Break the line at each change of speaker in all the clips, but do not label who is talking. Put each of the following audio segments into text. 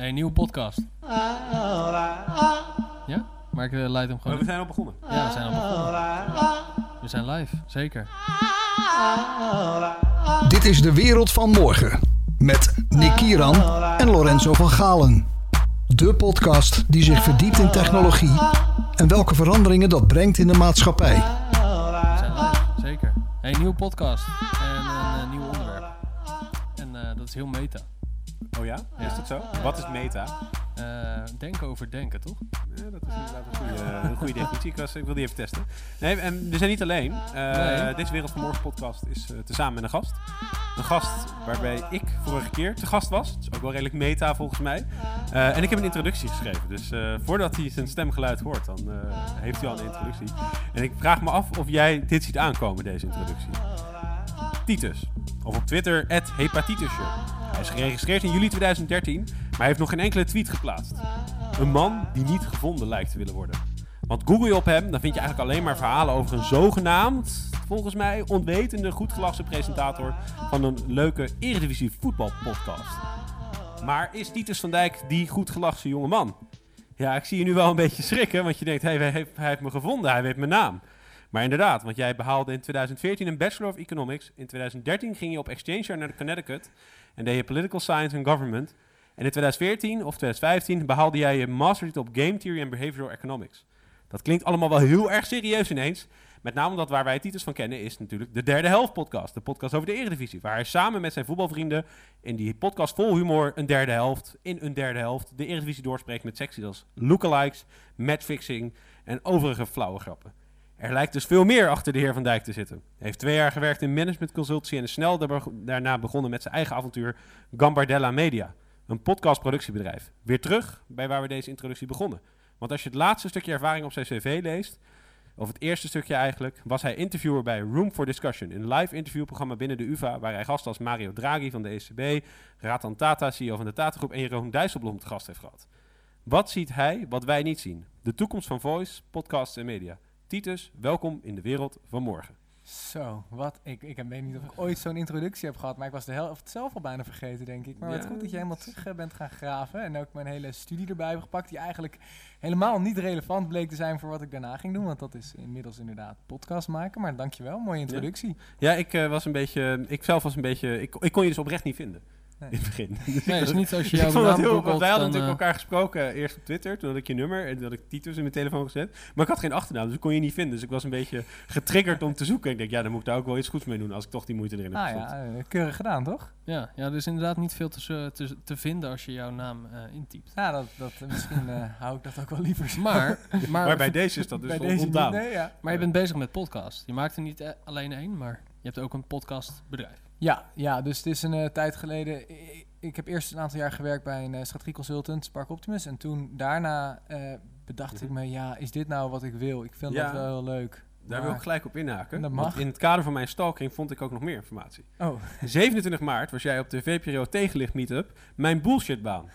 Hey, nieuwe podcast. Ja? Maar ik uh, leid hem gewoon.
we zijn al begonnen.
Ja, we zijn al begonnen. We zijn live, zeker.
Dit is de wereld van morgen. Met Nick Kieran en Lorenzo van Galen. De podcast die zich verdiept in technologie en welke veranderingen dat brengt in de maatschappij.
We zijn live, zeker. Hey, nieuwe podcast. En een eh, nieuw onderwerp. En eh, dat is heel meta.
Oh ja? Is dat zo? Wat is meta?
Eh, denken over denken, toch?
Ja, dat is inderdaad een goede, een goede definitie. Ik, was, ik wil die even testen. Nee, en we zijn niet alleen. Eh,
Nee.
Deze Wereld van Morgen podcast is uh, tezamen met een gast. Een gast waarbij ik vorige keer te gast was. Het is ook wel redelijk meta volgens mij. Uh, en ik heb een introductie geschreven. Dus uh, voordat hij zijn stemgeluid hoort, dan uh, heeft hij al een introductie. En ik vraag me af of jij dit ziet aankomen, deze introductie. Titus. Of op Twitter, hepatitisje. Hij is geregistreerd in juli 2013, maar hij heeft nog geen enkele tweet geplaatst. Een man die niet gevonden lijkt te willen worden. Want google je op hem, dan vind je eigenlijk alleen maar verhalen over een zogenaamd, volgens mij, onwetende, goedgelaste presentator van een leuke Eredivisie voetbalpodcast. Maar is Titus van Dijk die goedgelachte jonge man? Ja, ik zie je nu wel een beetje schrikken, want je denkt, hey, hij heeft me gevonden, hij weet mijn naam. Maar inderdaad, want jij behaalde in 2014 een Bachelor of Economics. In 2013 ging je op exchange naar Connecticut en deed je Political Science and Government. En in 2014 of 2015 behaalde jij je mastertitel op Game Theory and Behavioral Economics. Dat klinkt allemaal wel heel erg serieus ineens. Met name omdat waar wij Titus van kennen is natuurlijk de derde helft podcast. De podcast over de Eredivisie. Waar hij samen met zijn voetbalvrienden in die podcast vol humor een derde helft, in een derde helft, de Eredivisie doorspreekt met secties als lookalikes, matchfixing en overige flauwe grappen. Er lijkt dus veel meer achter de heer Van Dijk te zitten. Hij heeft twee jaar gewerkt in management consultancy en is snel daarna begonnen met zijn eigen avontuur Gambardella Media. Een podcastproductiebedrijf. Weer terug bij waar we deze introductie begonnen. Want als je het laatste stukje ervaring op zijn cv leest, of het eerste stukje eigenlijk, was hij interviewer bij Room for Discussion, een live interviewprogramma binnen de UvA, waar hij gasten als Mario Draghi van de ECB, Ratan Tata, CEO van de Tata Groep en Jeroen Dijsselbloem te gast heeft gehad. Wat ziet hij wat wij niet zien? De toekomst van voice, podcasts en media. Titus, welkom in de wereld van morgen.
Zo, wat? Ik, ik weet niet of ik ooit zo'n introductie heb gehad, maar ik was de helft zelf al bijna vergeten, denk ik. Maar ja. wat goed dat je helemaal terug uh, bent gaan graven en ook mijn hele studie erbij heb gepakt, die eigenlijk helemaal niet relevant bleek te zijn voor wat ik daarna ging doen, want dat is inmiddels inderdaad podcast maken. Maar dankjewel, mooie introductie.
Ja, ja ik uh, was een beetje, ik zelf was een beetje, ik, ik kon je dus oprecht niet vinden. Nee. In het begin.
Dus nee, is niet als je jouw
naam
heel,
googelt, Wij hadden natuurlijk elkaar gesproken, eerst op Twitter, toen had ik je nummer en toen had ik Titus in mijn telefoon gezet. Maar ik had geen achternaam, dus ik kon je niet vinden. Dus ik was een beetje getriggerd om te zoeken. Ik denk, ja, dan moet ik daar ook wel iets goeds mee doen als ik toch die moeite erin heb
ah, ja, keurig gedaan, toch?
Ja, ja, er is inderdaad niet veel te, te, te vinden als je jouw naam uh, intypt.
Ja, dat, dat, misschien uh, hou ik dat ook wel liever zo.
Maar, maar,
maar bij deze is dat dus
bij
ontdaan.
Nee, ja.
Maar je bent bezig met podcast. Je maakt er niet alleen één, maar je hebt ook een podcastbedrijf.
Ja, ja, dus het is een uh, tijd geleden. Ik, ik, heb eerst een aantal jaar gewerkt bij een uh, strategie consultant, Spark Optimus. En toen daarna uh, bedacht mm -hmm. ik me, ja, is dit nou wat ik wil? Ik vind ja, dat wel heel leuk.
Daar wil ik gelijk op inhaken.
Dat mag.
Want in het kader van mijn stalking vond ik ook nog meer informatie.
Oh.
27 maart was jij op de VPRO Tegenlicht Meetup mijn bullshitbaan.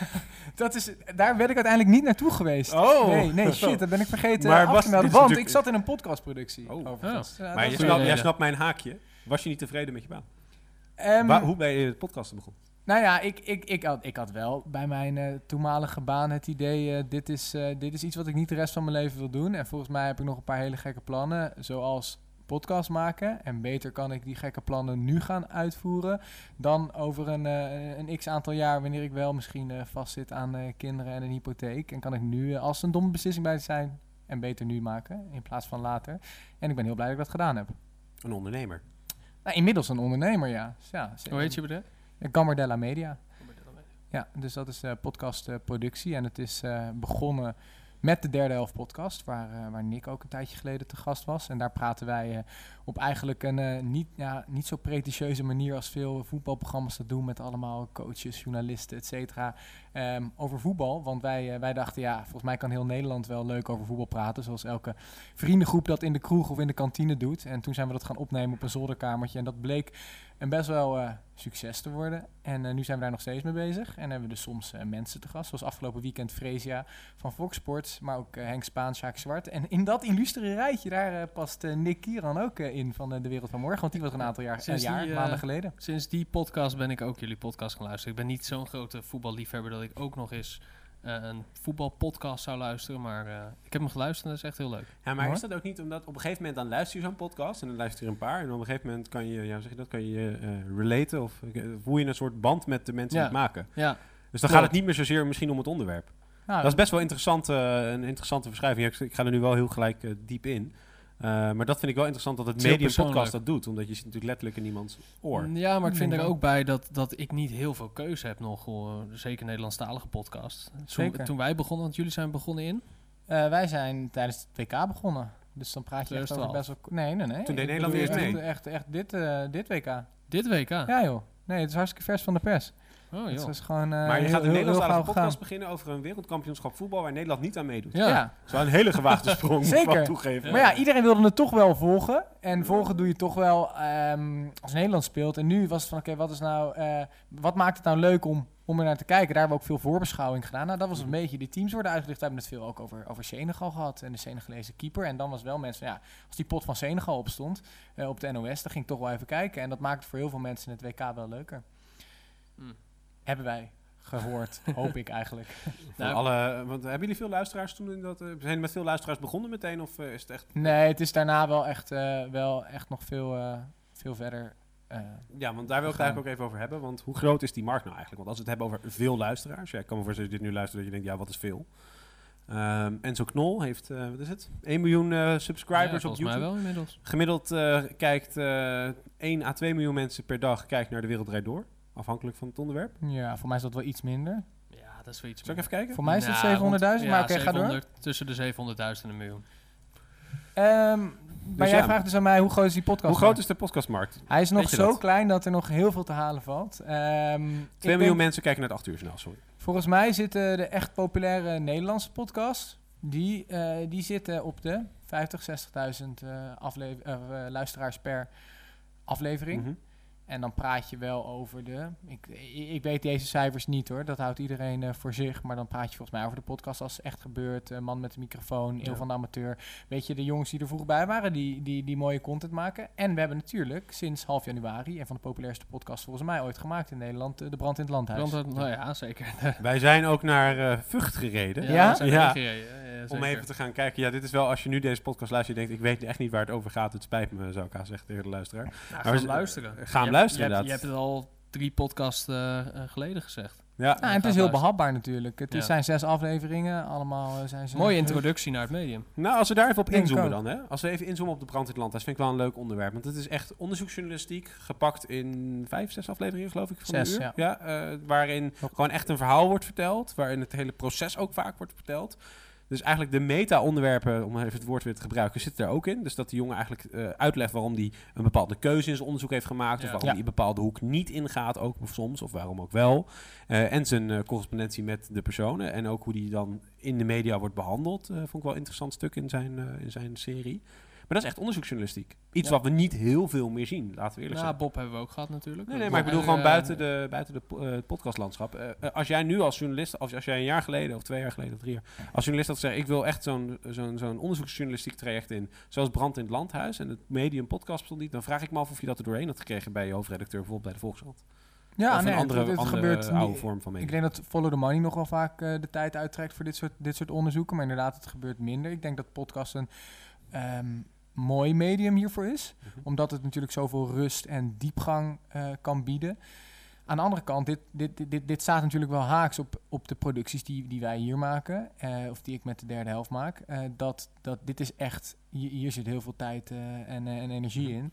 dat is, daar ben ik uiteindelijk niet naartoe geweest.
Oh.
Nee, nee, shit, dat ben ik vergeten
maar
af te melden. Want ik zat in een podcastproductie.
Oh.
Overigens.
Ja, maar je snapt, jij snapt mijn haakje. Was je niet tevreden met je baan?
Um,
Waar, hoe ben je het podcast begonnen?
Nou ja, ik, ik, ik, had, ik had wel bij mijn uh, toenmalige baan het idee... Uh, dit, is, uh, dit is iets wat ik niet de rest van mijn leven wil doen. En volgens mij heb ik nog een paar hele gekke plannen. Zoals podcast maken. En beter kan ik die gekke plannen nu gaan uitvoeren... dan over een, een x-aantal jaar... wanneer ik wel misschien vastzit aan kinderen en een hypotheek. En kan ik nu, als een domme beslissing bij zijn... en beter nu maken, in plaats van later. En ik ben heel blij dat ik dat gedaan heb.
Een ondernemer?
Nou, inmiddels een ondernemer, ja. ja
Hoe heet je bedrijf?
Gambardella Media. Ja, dus dat is uh, podcastproductie. Uh, en het is uh, begonnen met de derde helft podcast, waar, uh, waar Nick ook een tijdje geleden te gast was. En daar praten wij uh, op eigenlijk een uh, niet, ja, niet zo pretentieuze manier als veel voetbalprogramma's dat doen met allemaal coaches, journalisten, et cetera, um, over voetbal. Want wij, wij dachten, ja, volgens mij kan heel Nederland wel leuk over voetbal praten, zoals elke vriendengroep dat in de kroeg of in de kantine doet. En toen zijn we dat gaan opnemen op een zolderkamertje en dat bleek een best wel eh, succes te worden. En eh, nu zijn we daar nog steeds mee bezig. En hebben we dus soms eh, mensen te gast. Zoals afgelopen weekend Fresia van Fox Sports. Maar ook Henk Spaan, Sjaak Zwart. En in dat illustere rijtje, daar past Nick Kieran ook in van De Wereld van Morgen. Want die was een aantal jaar,
Sinds
jaar
die,
maanden geleden.
Sinds die podcast ben ik ook jullie podcast gaan luisteren. Ik ben niet zo'n grote voetballiefhebber dat ik ook nog eens een voetbalpodcast zou luisteren. Maar eh, ik heb hem geluisterd en dat is echt heel leuk.
Ja, maar
Hoor.
is dat ook niet omdat op een gegeven moment dan luister je zo'n podcast en dan luister je een paar en op een gegeven moment kan je, ja, zeg je dat, kan je eh relaten of eh, voel je een soort band met de mensen
Ja.
die het maken.
Ja,
Dus dan
Klopt.
gaat het niet meer zozeer misschien om het onderwerp.
Nou,
Dat is best wel interessant, eh, een interessante verschuiving. Ik, ik ga er nu wel heel gelijk eh, diep in. Eh, maar dat vind ik wel interessant dat het medium podcast dat doet. Omdat je zit natuurlijk letterlijk in iemands oor.
Ja, maar ik vind er
wel.
ook bij dat, dat ik niet heel veel keuze heb nog. hoor. Zeker Nederlandstalige podcast. Toen,
Zeker.
toen wij begonnen, want jullie zijn begonnen in.
Eh, wij zijn tijdens het WK begonnen. Dus dan praat je echt over
2012.
best wel... Nee, nee, nee.
Toen deed Nederland eerst mee.
Echt, echt dit, eh, dit WK.
Dit WK.
Ja joh. Nee, het is hartstikke vers van de pers.
Oh,
Het is gewoon eh,
maar je
heel-
gaat een
gauw
podcast beginnen over een wereldkampioenschap voetbal waar Nederland niet aan meedoet.
Ja.
Ja.
Dat is wel een hele gewaagde sprong, moet ik
Zeker.
toegeven.
Maar ja, iedereen wilde het toch wel volgen. En volgen doe je toch wel ehm, als Nederland speelt. En nu was het van, oké, wat is nou, eh, wat maakt het nou leuk om, om er naar te kijken? Daar hebben we ook veel voorbeschouwing gedaan. Nou, dat was een beetje, die teams worden uitgelicht. We hebben het veel ook over, over Senegal gehad en de Senegalese keeper. En dan was wel mensen, ja, als die pot van Senegal opstond eh, op de NOS, dan ging ik toch wel even kijken. En dat maakte voor heel veel mensen het WK wel leuker.
Mm.
Hebben wij gehoord, hoop ik eigenlijk.
Nou,
alle, want hebben jullie veel luisteraars toen in dat... eh, zijn jullie met veel luisteraars begonnen meteen? Of eh, is het echt...
Nee, het is daarna wel echt, eh, wel echt nog veel, eh, veel verder. eh,
Ja, want daar wil ik het eigenlijk ook even over hebben. Want hoe groot is die markt nou eigenlijk? Want als we het hebben over veel luisteraars... Ja, ik kan me voorstellen dat je dit nu luistert dat je denkt, ja, wat is veel? Ehm Enzo Knol heeft, eh, wat is het? 1 miljoen eh,
Ja,
subscribers op
volgens
YouTube.
mij wel inmiddels.
Gemiddeld eh, kijkt eh 1 à 2 miljoen mensen per dag kijkt naar de Wereld Draait Door. Afhankelijk van het onderwerp.
ja, voor mij is dat wel iets minder.
Ja, dat is wel iets
Zal ik even kijken?
Voor mij is het
Nou,
700.000,
rond-
maar
ja,
oké, ga door.
700 Tussen de 700.000 en een miljoen.
Ehm, maar jij
ja.
vraagt dus aan mij, hoe groot is die podcast?
Hoe groot is de podcastmarkt?
Hij is nog
Weet je
zo
dat?
klein dat er nog heel veel te halen valt. Ehm,
2
ik
miljoen
denk-
mensen kijken naar het 8 uur journaal, sorry.
Volgens mij zitten de echt populaire Nederlandse podcasts, die, eh, die zitten op de 50, 60.000 eh, afle- eh, eh, luisteraars per aflevering.
Mhm.
En dan praat je wel over de. Ik, ik, weet deze cijfers niet hoor, dat houdt iedereen eh, voor zich. Maar dan praat je volgens mij over de podcast als het echt gebeurt. eh, man met de microfoon, Eeuw
Ja.
van de amateur. Weet je, de jongens die er vroeg bij waren, die, die, die mooie content maken. En we hebben natuurlijk sinds half januari een van de populairste podcasts volgens mij ooit gemaakt in Nederland, eh, De Brand in het Landhuis.
Want, nou ja, zeker.
Wij zijn ook naar Vught gereden.
Ja?
we zijn
Ja. Om even te gaan kijken. Ja, dit is wel, als je nu deze podcast luistert, je denkt, ik weet echt niet waar het over gaat. Het spijt me, zou ik zeggen tegen de luisteraar.
Nou,
Maar
ga
we
luisteren.
ga hem
Je hebt-
luisteren,
Je hebt,
inderdaad.
je hebt het al drie podcasts eh, eh, geleden gezegd.
Ja,
Ja, en het is heel
luisteren.
behapbaar natuurlijk. Het is- zijn zes afleveringen, allemaal eh, zijn ze...
Mooie introductie naar het medium.
Nou, als we daar even op inzoomen dan. Hè? Als we even inzoomen op de brand in het land. Dat vind ik wel een leuk onderwerp. Want het is echt onderzoeksjournalistiek. Gepakt in vijf, zes afleveringen geloof ik. Van
Zes,
uur.
ja.
eh, waarin gewoon echt een verhaal wordt verteld. Waarin het hele proces ook vaak wordt verteld. Dus eigenlijk de meta-onderwerpen, om even het woord weer te gebruiken, zitten er ook in. Dus dat die jongen eigenlijk eh, uitlegt waarom hij een bepaalde keuze in zijn onderzoek heeft gemaakt.
Ja.
Of waarom
Ja.
hij een bepaalde hoek niet ingaat, ook soms. Of waarom ook wel. Eh, en zijn eh, correspondentie met de personen. En ook hoe die dan in de media wordt behandeld. eh, vond ik wel een interessant stuk in zijn, eh, in zijn serie. Maar dat is echt onderzoeksjournalistiek. Iets
Ja.
wat we niet heel veel meer zien, laten we eerlijk
Ja,
zijn.
Bob hebben we ook gehad natuurlijk.
Nee, nee, maar ik bedoel gewoon
eh,
buiten de, buiten de eh, het podcastlandschap. Eh, als jij nu als journalist, als, als jij een jaar geleden of twee jaar geleden of drie jaar, als journalist had gezegd, ik wil echt zo'n zo'n zo'n onderzoeksjournalistiek traject in, zoals Brand in het Landhuis en het medium podcast bestond niet, dan vraag ik me af of je dat er doorheen had gekregen bij je hoofdredacteur, bijvoorbeeld bij de Volkskrant.
Ja,
of
nee,
een andere,
het, het
andere
gebeurt
oude
niet-
vorm van media.
Ik denk dat Follow the Money nog wel vaak de tijd uittrekt voor dit soort, dit soort onderzoeken. Maar inderdaad, het gebeurt minder. Ik denk dat podcast een ehm, mooi medium hiervoor is.
Mhm.
Omdat het natuurlijk zoveel rust en diepgang eh, kan bieden. Aan de andere kant, dit, dit, dit, dit, staat natuurlijk wel haaks op, op de producties die, die wij hier maken. eh, of die ik met de derde helft maak. eh, dat, dat dit is echt, hier, hier zit heel veel tijd en, en energie
Mhm.
in.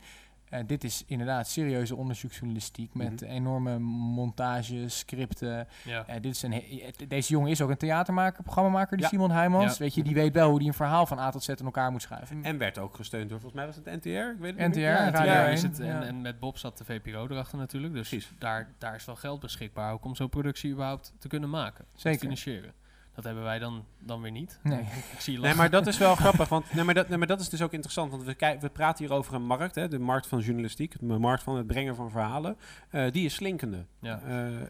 Eh, dit is inderdaad serieuze onderzoeksjournalistiek met
Mhm.
enorme montages, scripten.
Ja.
Eh, dit is een eh, deze jongen is ook een theatermaker, programmamaker, die
Ja.
Simon Heijmans.
Ja.
Weet je, die weet wel hoe die een verhaal van A tot Z in elkaar moet schuiven.
En werd ook gesteund door, volgens mij was het NTR, ik weet het niet
NTR,
meer.
Ja,
Radio
ja,
1,
is het,
ja.
en, en met Bob zat de VPRO erachter natuurlijk. Dus
Precies.
daar, daar is wel geld beschikbaar ook om zo'n productie überhaupt te kunnen maken. Te
Zeker.
financieren. Dat hebben wij dan, dan weer niet.
Nee.
Ik zie je
Nee, maar dat is wel grappig. Want, nee, maar dat, nee, maar dat is dus ook interessant. Want we, kij- we praten hier over een markt, hè, de markt van journalistiek, de markt van het brengen van verhalen. eh, die is slinkende.
Ja.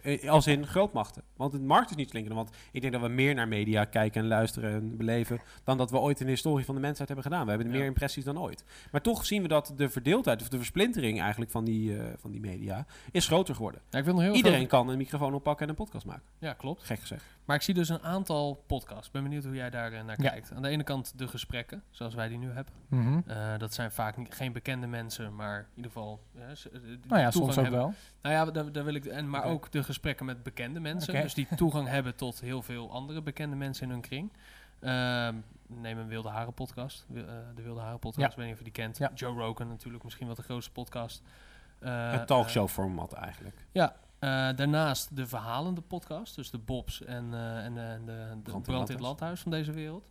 Eh, als in grootmachten. Want de markt is niet slinkende. Want ik denk dat we meer naar media kijken en luisteren en beleven. dan dat we ooit in de historie van de mensheid hebben gedaan. We hebben
Ja.
meer impressies dan ooit. Maar toch zien we dat de verdeeldheid of de versplintering eigenlijk van die, eh, van die media is groter geworden.
Ja, ik wil nog heel
Iedereen
veel-
kan een microfoon oppakken en een podcast maken.
Ja, klopt.
Gek gezegd.
Maar ik zie dus een aantal podcasts. Ik ben benieuwd hoe jij daar eh, naar
Ja.
kijkt. Aan de ene kant de gesprekken, zoals wij die nu hebben.
Mhm.
Eh, dat zijn vaak niet, geen bekende mensen, maar in ieder geval... eh,
Nou ja, soms ook
hebben.
wel.
Nou ja, daar, daar wil ik... En, maar ook de gesprekken met bekende mensen. Dus die toegang hebben tot heel veel andere bekende mensen in hun kring. Ehm, neem een Wilde Haren podcast. De Wilde Haren podcast,
Ja.
ik weet niet of je die kent.
Ja.
Joe Rogan natuurlijk, misschien wel de grootste podcast. Eh,
het talkshow format eigenlijk.
ja, eh, daarnaast de verhalende podcast. Dus de Bobs en, eh, en, de- en de, de
Brand in
Brand in het
Landhuis.
Van deze wereld.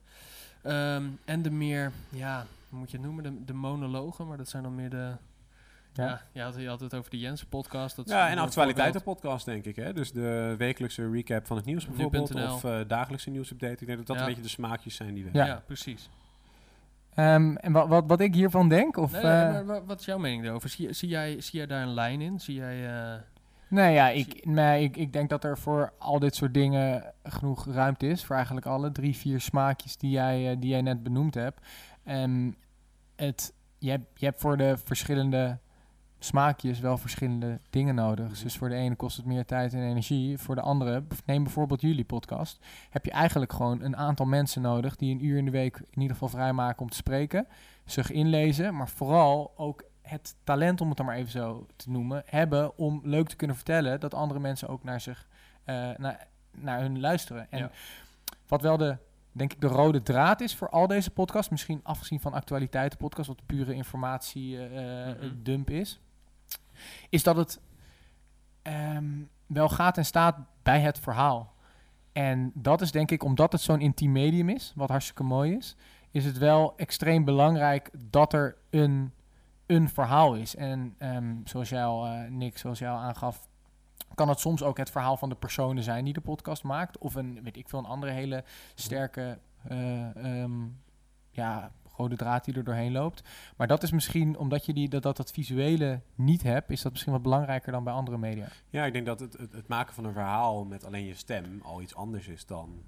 Ehm, en de meer, ja, hoe moet je het noemen? De, de monologen, maar dat zijn dan meer de... Ja,
Ja.
je, had, je had het over de Jensen podcast. Dat
Ja, en
mooi
actualiteitenpodcast denk ik. Hè? Dus de wekelijkse recap van het nieuws bijvoorbeeld. Of eh, dagelijkse nieuwsupdate. Ik denk dat dat
Ja.
een beetje de smaakjes zijn die we.
Ja.
Ja, precies.
Ehm, en wat, wat, wat ik hiervan denk, of...
Nee, nee,
eh,
maar wa- wat is jouw mening daarover? Zie, zie, jij, zie jij daar een lijn in? Zie jij...
Nee, ja, ik, nee ik, ik denk dat er voor al dit soort dingen genoeg ruimte is. Voor eigenlijk alle drie, vier smaakjes die jij, eh, die jij net benoemd hebt. En het, je, hebt, je hebt voor de verschillende smaakjes wel verschillende dingen nodig. Dus voor de ene kost het meer tijd en energie. Voor de andere, neem bijvoorbeeld jullie podcast. Heb je eigenlijk gewoon een aantal mensen nodig die een uur in de week in ieder geval vrijmaken om te spreken. Zich inlezen, maar vooral ook het talent, om het dan maar even zo te noemen, hebben om leuk te kunnen vertellen dat andere mensen ook naar zich, eh, naar, naar hun luisteren. En
Ja.
wat wel de, denk ik, de rode draad is voor al deze podcasts, misschien afgezien van actualiteitenpodcast, wat pure informatie eh, eh,
Mhm.
dump is, is dat het ehm, wel gaat en staat bij het verhaal. En dat is denk ik, omdat het zo'n intiem medium is, wat hartstikke mooi is, is het wel extreem belangrijk dat er een, een verhaal is. En ehm, zoals jij al, eh, Nick, zoals jij aangaf, kan het soms ook het verhaal van de personen zijn die de podcast maakt. Of een, weet ik veel, een andere hele sterke eh, ehm, ja, rode draad die er doorheen loopt. Maar dat is misschien, omdat je die, dat, dat, dat visuele niet hebt, is dat misschien wat belangrijker dan bij andere media.
Ja, ik denk dat het, het maken van een verhaal met alleen je stem al iets anders is dan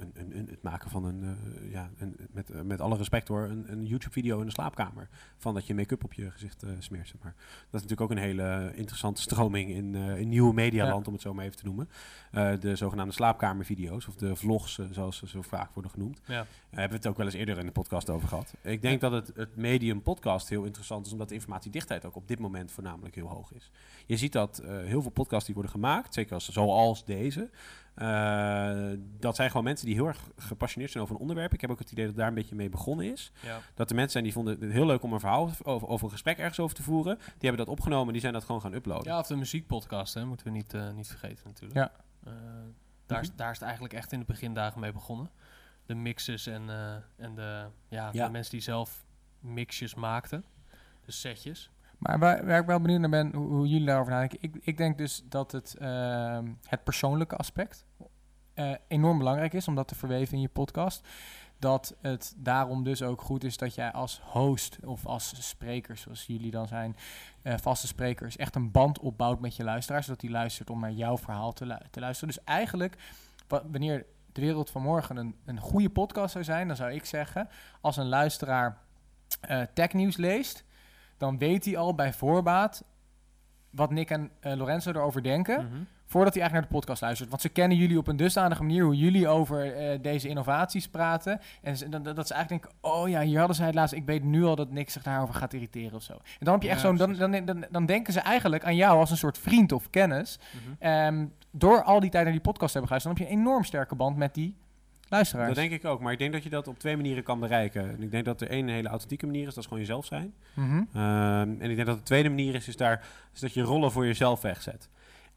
een, een, een- het maken van een, eh, ja, een, met, eh, met alle respect hoor, een, een YouTube-video in de slaapkamer. Van dat je make-up op je gezicht eh, smeert, maar. Dat is natuurlijk ook een hele interessante stroming in, eh in nieuwe medialand, om het zo maar even te noemen. De zogenaamde slaapkamervideo's, of de vlogs, zoals ze zo vaak worden genoemd.
ja.
Daar hebben we het ook wel eens eerder in de podcast over gehad. Ik denk dat het, het medium podcast heel interessant is, omdat de informatiedichtheid ook op dit moment voornamelijk heel hoog is. Je ziet dat heel veel podcasts die worden gemaakt, zeker als, zoals deze, dat zijn gewoon mensen die heel erg gepassioneerd zijn over een onderwerp. Ik heb ook het idee dat daar een beetje mee begonnen is.
ja.
Dat er mensen zijn die vonden het heel leuk om een verhaal over, over een gesprek ergens over te voeren. Die hebben dat opgenomen, die zijn dat gewoon gaan uploaden.
Ja, of de muziekpodcast, hè, moeten we niet, eh, niet vergeten natuurlijk.
Ja.
Eh, daar, is, daar is het eigenlijk echt in de begindagen mee begonnen. De mixes en, eh, en de, ja,
Ja.
de mensen die zelf mixjes maakten. De setjes.
Maar waar, ik wel benieuwd naar ben, hoe, jullie daarover nadenken. Ik, ik denk dus dat het, ehm, het persoonlijke aspect eh, enorm belangrijk is om dat te verweven in je podcast. Dat het daarom dus ook goed is dat jij als host of als spreker, zoals jullie dan zijn, eh, vaste sprekers, echt een band opbouwt met je luisteraar. Zodat die luistert om naar jouw verhaal te, te luisteren. Dus eigenlijk, wa- wanneer de wereld van morgen een, een goede podcast zou zijn, dan zou ik zeggen, als een luisteraar eh technieuws leest, dan weet hij al bij voorbaat wat Nick en eh, Lorenzo erover denken,
Mhm.
voordat hij eigenlijk naar de podcast luistert. Want ze kennen jullie op een dusdanige manier hoe jullie over eh, deze innovaties praten. En ze, dat, dat ze eigenlijk denken, oh ja, hier hadden zij het laatst, ik weet nu al dat Nick zich daarover gaat irriteren of zo. En dan heb je echt
Ja,
zo'n, dan, dan, dan, dan denken ze eigenlijk aan jou als een soort vriend of kennis. Ehm, door al die tijd naar die podcast te hebben geluisterd, dan heb je een enorm sterke band met die luisteraars.
Dat denk ik ook, maar ik denk dat je dat op twee manieren kan bereiken. En ik denk dat er één hele authentieke manier is, dat is gewoon jezelf zijn.
Mhm.
Ehm, en ik denk dat de tweede manier is, is, daar, is dat je rollen voor jezelf wegzet.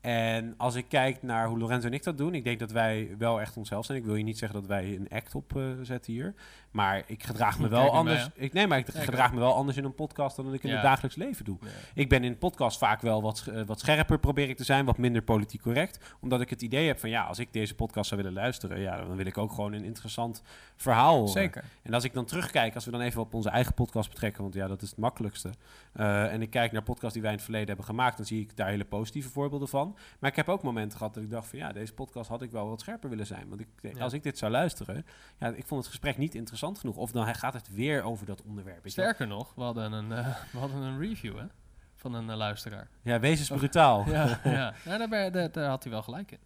En als ik kijk naar hoe Lorenzo en ik dat doen, ik denk dat wij wel echt onszelf zijn. Ik wil je niet zeggen dat wij een act op eh, zetten hier. Maar ik gedraag me wel anders. ik, nee, maar ik gedraag me wel anders in een podcast dan dat ik in
Ja.
het dagelijks leven doe. Ik ben in podcast vaak wel wat, eh, wat scherper probeer ik te zijn, wat minder politiek correct. Omdat ik het idee heb van ja, als ik deze podcast zou willen luisteren, ja, dan wil ik ook gewoon een interessant verhaal horen.
Zeker.
En als ik dan terugkijk, als we dan even op onze eigen podcast betrekken, want ja, dat is het makkelijkste. eh, en ik kijk naar podcasts die wij in het verleden hebben gemaakt, dan zie ik daar hele positieve voorbeelden van. Maar ik heb ook momenten gehad dat ik dacht van ja, deze podcast had ik wel wat scherper willen zijn. Want ik,
Ja.
als ik dit zou luisteren, ja, ik vond het gesprek niet interessant genoeg. Of dan gaat het weer over dat onderwerp.
Sterker nog, we hadden een, eh, we hadden een review hè, van een eh, luisteraar.
Ja, wees eens brutaal.
Ja, ja. ja daar, ben- daar, daar had hij wel gelijk in.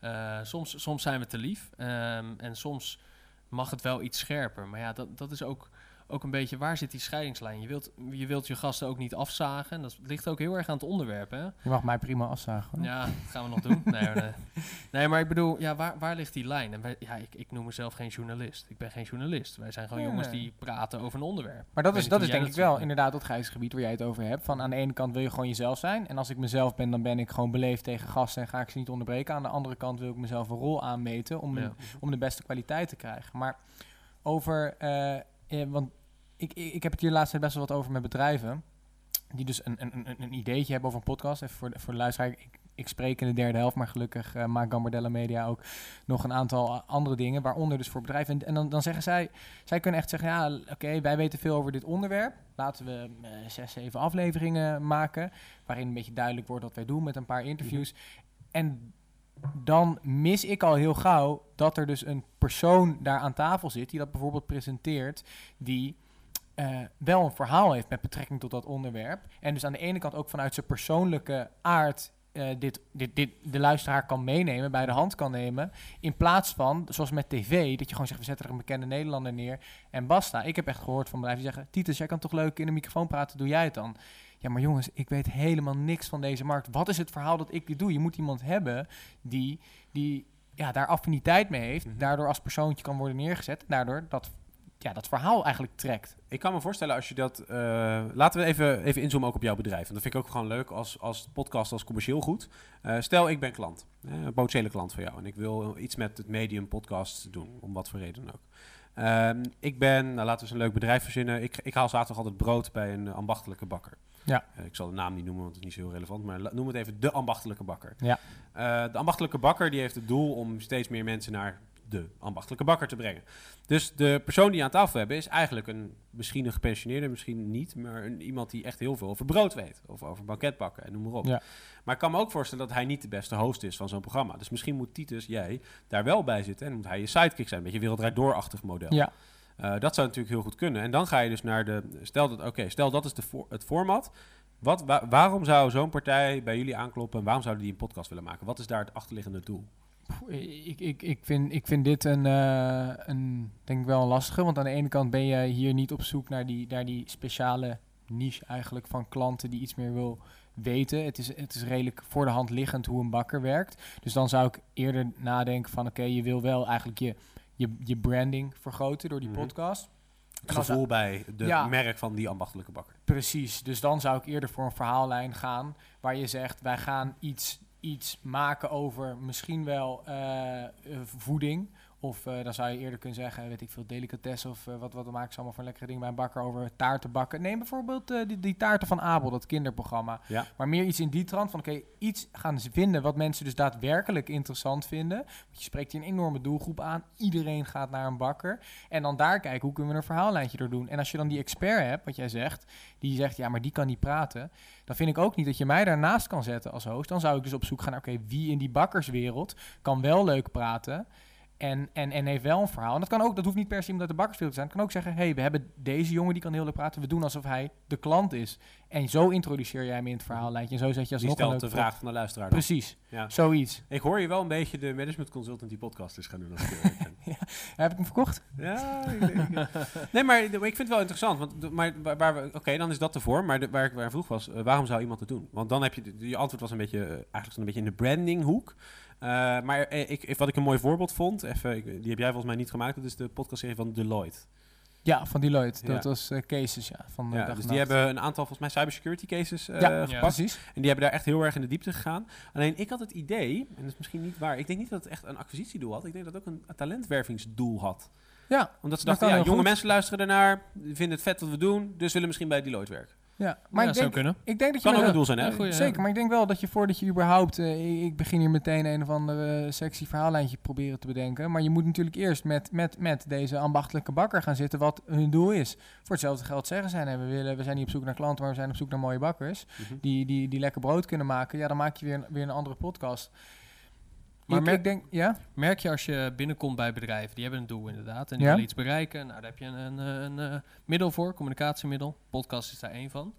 Eh, soms, soms zijn we te lief ehm, en soms mag het wel iets scherper. Maar ja, dat, dat is ook, ook een beetje waar zit die scheidingslijn. Je wilt, je wilt je gasten ook niet afzagen. En dat ligt ook heel erg aan het onderwerp. Hè?
Je mag mij prima afzagen. hoor.
Ja, dat gaan we nog doen. Nee, maar, nee. nee, maar ik bedoel, ja, waar, waar ligt die lijn? En wij, ja, ik, ik noem mezelf geen journalist. Ik ben geen journalist. Wij zijn gewoon jongens
nee.
die praten over een onderwerp.
Maar dat is, dat is denk ik wel inderdaad dat gebied waar jij het over hebt. Van aan de ene kant wil je gewoon jezelf zijn. En als ik mezelf ben, dan ben ik gewoon beleefd tegen gasten en ga ik ze niet onderbreken. Aan de andere kant wil ik mezelf een rol aanmeten om,
Ja.
een- om de beste kwaliteit te krijgen. Maar over, eh, eh, want ik, ik, ik heb het hier laatst best wel wat over met bedrijven. Die dus een, een, een, ideetje hebben over een podcast. Even voor de, voor luisteraar. Ik, ik spreek in de derde helft, maar gelukkig eh, maakt Gambardella Media ook nog een aantal eh, andere dingen. Waaronder dus voor bedrijven. En, dan, dan zeggen zij, zij kunnen echt zeggen, ja, oké, wij weten veel over dit onderwerp. Laten we eh, zes, zeven afleveringen maken. Waarin een beetje duidelijk wordt wat wij doen met een paar interviews. En dan mis ik al heel gauw dat er dus een persoon daar aan tafel zit die dat bijvoorbeeld presenteert, die eh, wel een verhaal heeft met betrekking tot dat onderwerp. En dus aan de ene kant ook vanuit zijn persoonlijke aard eh, dit, dit, dit de luisteraar kan meenemen, bij de hand kan nemen. In plaats van, zoals met tv, dat je gewoon zegt, we zetten er een bekende Nederlander neer en basta. Ik heb echt gehoord van bedrijven die zeggen, Titus, jij kan toch leuk in de microfoon praten, doe jij het dan? Ja, maar jongens, ik weet helemaal niks van deze markt. Wat is het verhaal dat ik dit doe? Je moet iemand hebben die, die ja, daar affiniteit mee heeft,
Mhm.
daardoor als persoontje kan worden neergezet, daardoor dat, ja, dat verhaal eigenlijk trekt.
Ik kan me voorstellen als je dat... eh, laten we even, even inzoomen ook op jouw bedrijf. En dat vind ik ook gewoon leuk als, als podcast, als commercieel goed. Eh, stel, ik ben klant. eh, een potentiële klant van jou. En ik wil iets met het medium podcast doen. Om wat voor reden ook. Ehm, ik ben, nou, laten we eens een leuk bedrijf verzinnen. Ik, ik haal zaterdag altijd brood bij een ambachtelijke bakker.
Ja.
Ik zal de naam niet noemen, want het is niet zo heel relevant. Maar noem het even de ambachtelijke bakker.
Ja.
De ambachtelijke bakker die heeft het doel om steeds meer mensen naar de ambachtelijke bakker te brengen. Dus de persoon die je aan tafel hebben is eigenlijk een, misschien een gepensioneerde, misschien niet, maar een, iemand die echt heel veel over brood weet. Of over banketbakken en noem maar op.
Ja.
Maar ik kan me ook voorstellen dat hij niet de beste host is van zo'n programma. Dus misschien moet Titus, jij, daar wel bij zitten en moet hij je sidekick zijn. Een beetje wereldrijd doorachtig model.
Ja.
Eh, dat zou natuurlijk heel goed kunnen. En dan ga je dus naar de. Stel dat, oké, stel dat is de voor, het format. Wat, wa- waarom zou zo'n partij bij jullie aankloppen en waarom zouden die een podcast willen maken? Wat is daar het achterliggende doel?
Ik, ik, ik, vind, ik vind dit een, eh, een, denk ik wel een lastige. Want aan de ene kant ben je hier niet op zoek naar die, naar die speciale niche eigenlijk van klanten die iets meer wil weten. Het is, het is redelijk voor de hand liggend hoe een bakker werkt. Dus dan zou ik eerder nadenken van oké, je wil wel eigenlijk je, je, je branding vergroten door die
Mhm.
podcast.
Het gevoel bij de
Ja.
merk van die ambachtelijke bakker.
Precies, dus dan zou ik eerder voor een verhaallijn gaan waar je zegt, wij gaan iets, iets maken over misschien wel eh, eh, voeding. Of eh, dan zou je eerder kunnen zeggen, weet ik veel, delicatesse of eh, wat, wat maken ze allemaal voor lekkere dingen bij een bakker over taarten bakken. Neem bijvoorbeeld eh, die, die taarten van Abel, dat kinderprogramma.
Ja.
Maar meer iets in die trant van, oké, iets gaan ze vinden wat mensen dus daadwerkelijk interessant vinden. Want je spreekt hier een enorme doelgroep aan. Iedereen gaat naar een bakker. En dan daar kijken, hoe kunnen we een verhaallijntje door doen? En als je dan die expert hebt, wat jij zegt, die zegt, ja, maar die kan niet praten. Dan vind ik ook niet dat je mij daarnaast kan zetten als host. Dan zou ik dus op zoek gaan naar, oké, wie in die bakkerswereld kan wel leuk praten... En, en, en heeft wel een verhaal. En dat kan ook, dat hoeft niet per se uit de bakkerswereld te zijn. Het kan ook zeggen, hey, we hebben deze jongen die kan heel leuk praten. We doen alsof hij de klant is. En zo introduceer jij hem in het verhaallijntje. En zo zet je
Die
alsnog een
stelt de vraag van de luisteraar. dan.
Precies,
Ja.
zoiets.
Ik hoor je wel een beetje de management consultant die podcast is gaan doen. Als ik.
Heb ik hem verkocht?
Ja, nee, maar, ik vind het wel interessant. Want, maar waar, we, oké, dan is dat de vorm. Maar de, waar ik waar vroeg was, eh, waarom zou iemand het doen? Want dan heb je, je antwoord was een beetje, eh, eigenlijk zo'n beetje in de brandinghoek. Eh maar eh, ik, ik- wat ik een mooi voorbeeld vond, even, ik- die heb jij volgens mij niet gemaakt, dat is de podcastserie van Deloitte.
Ja, van Deloitte.
Ja.
Dat was eh, cases, ja. Van,
Ja,
dag
dus die hebben een aantal, volgens mij, cybersecurity cases eh,
Ja,
gepakt.
Precies.
En die hebben daar echt heel erg in de diepte gegaan. Alleen ik had het idee, en dat is misschien niet waar, ik denk niet dat het echt een acquisitiedoel had. Ik denk dat het ook een talentwervingsdoel had.
Ja,
Omdat ze dachten, ja, jonge
goed.
mensen luisteren ernaar, vinden het vet wat we doen, dus willen misschien bij Deloitte werken.
Ja. Maar
ja,
ik,
zou
denk,
kunnen.
ik denk dat je
Kan ook een doel zijn, hè?
Goeie,
Zeker,
ja.
maar ik denk wel dat je voordat je überhaupt... eh, ik- begin hier meteen een of andere eh, sexy verhaallijntje proberen te bedenken. Maar je moet natuurlijk eerst met, met, met deze ambachtelijke bakker gaan zitten wat hun doel is. Voor hetzelfde geld zeggen zij, nee, we, willen, we zijn niet op zoek naar klanten, maar we zijn op zoek naar mooie bakkers.
Mhm.
Die, die, die lekker brood kunnen maken. Ja, dan maak je weer, weer een andere podcast.
Maar merk-
denk, ja?
Merk je als je binnenkomt bij bedrijven, die hebben een doel inderdaad. En die
Ja.
willen iets bereiken. Nou, daar heb je een, een, een, eh, middel voor, communicatiemiddel. Podcast is daar één van.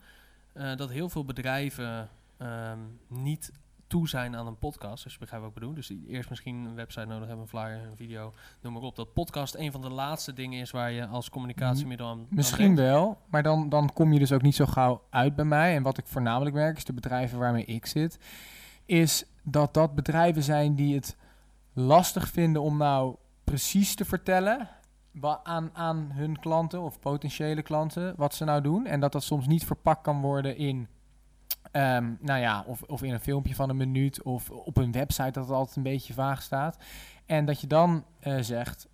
Eh, dat heel veel bedrijven ehm, niet toe zijn aan een podcast. Als je begrijpt wat ik bedoel. Dus die eerst misschien een website nodig hebben, een flyer, een video, noem maar op. Dat podcast een van de laatste dingen is waar je als communicatiemiddel aan
Misschien wel, maar dan, dan kom je dus ook niet zo gauw uit bij mij. En wat ik voornamelijk merk, is de bedrijven waarmee ik zit, is dat dat bedrijven zijn die het lastig vinden om nou precies te vertellen aan, aan hun klanten of potentiële klanten wat ze nou doen. En dat dat soms niet verpakt kan worden in, ehm, nou ja, of, of in een filmpje van een minuut of op een website dat het altijd een beetje vaag staat. En dat je dan eh, zegt,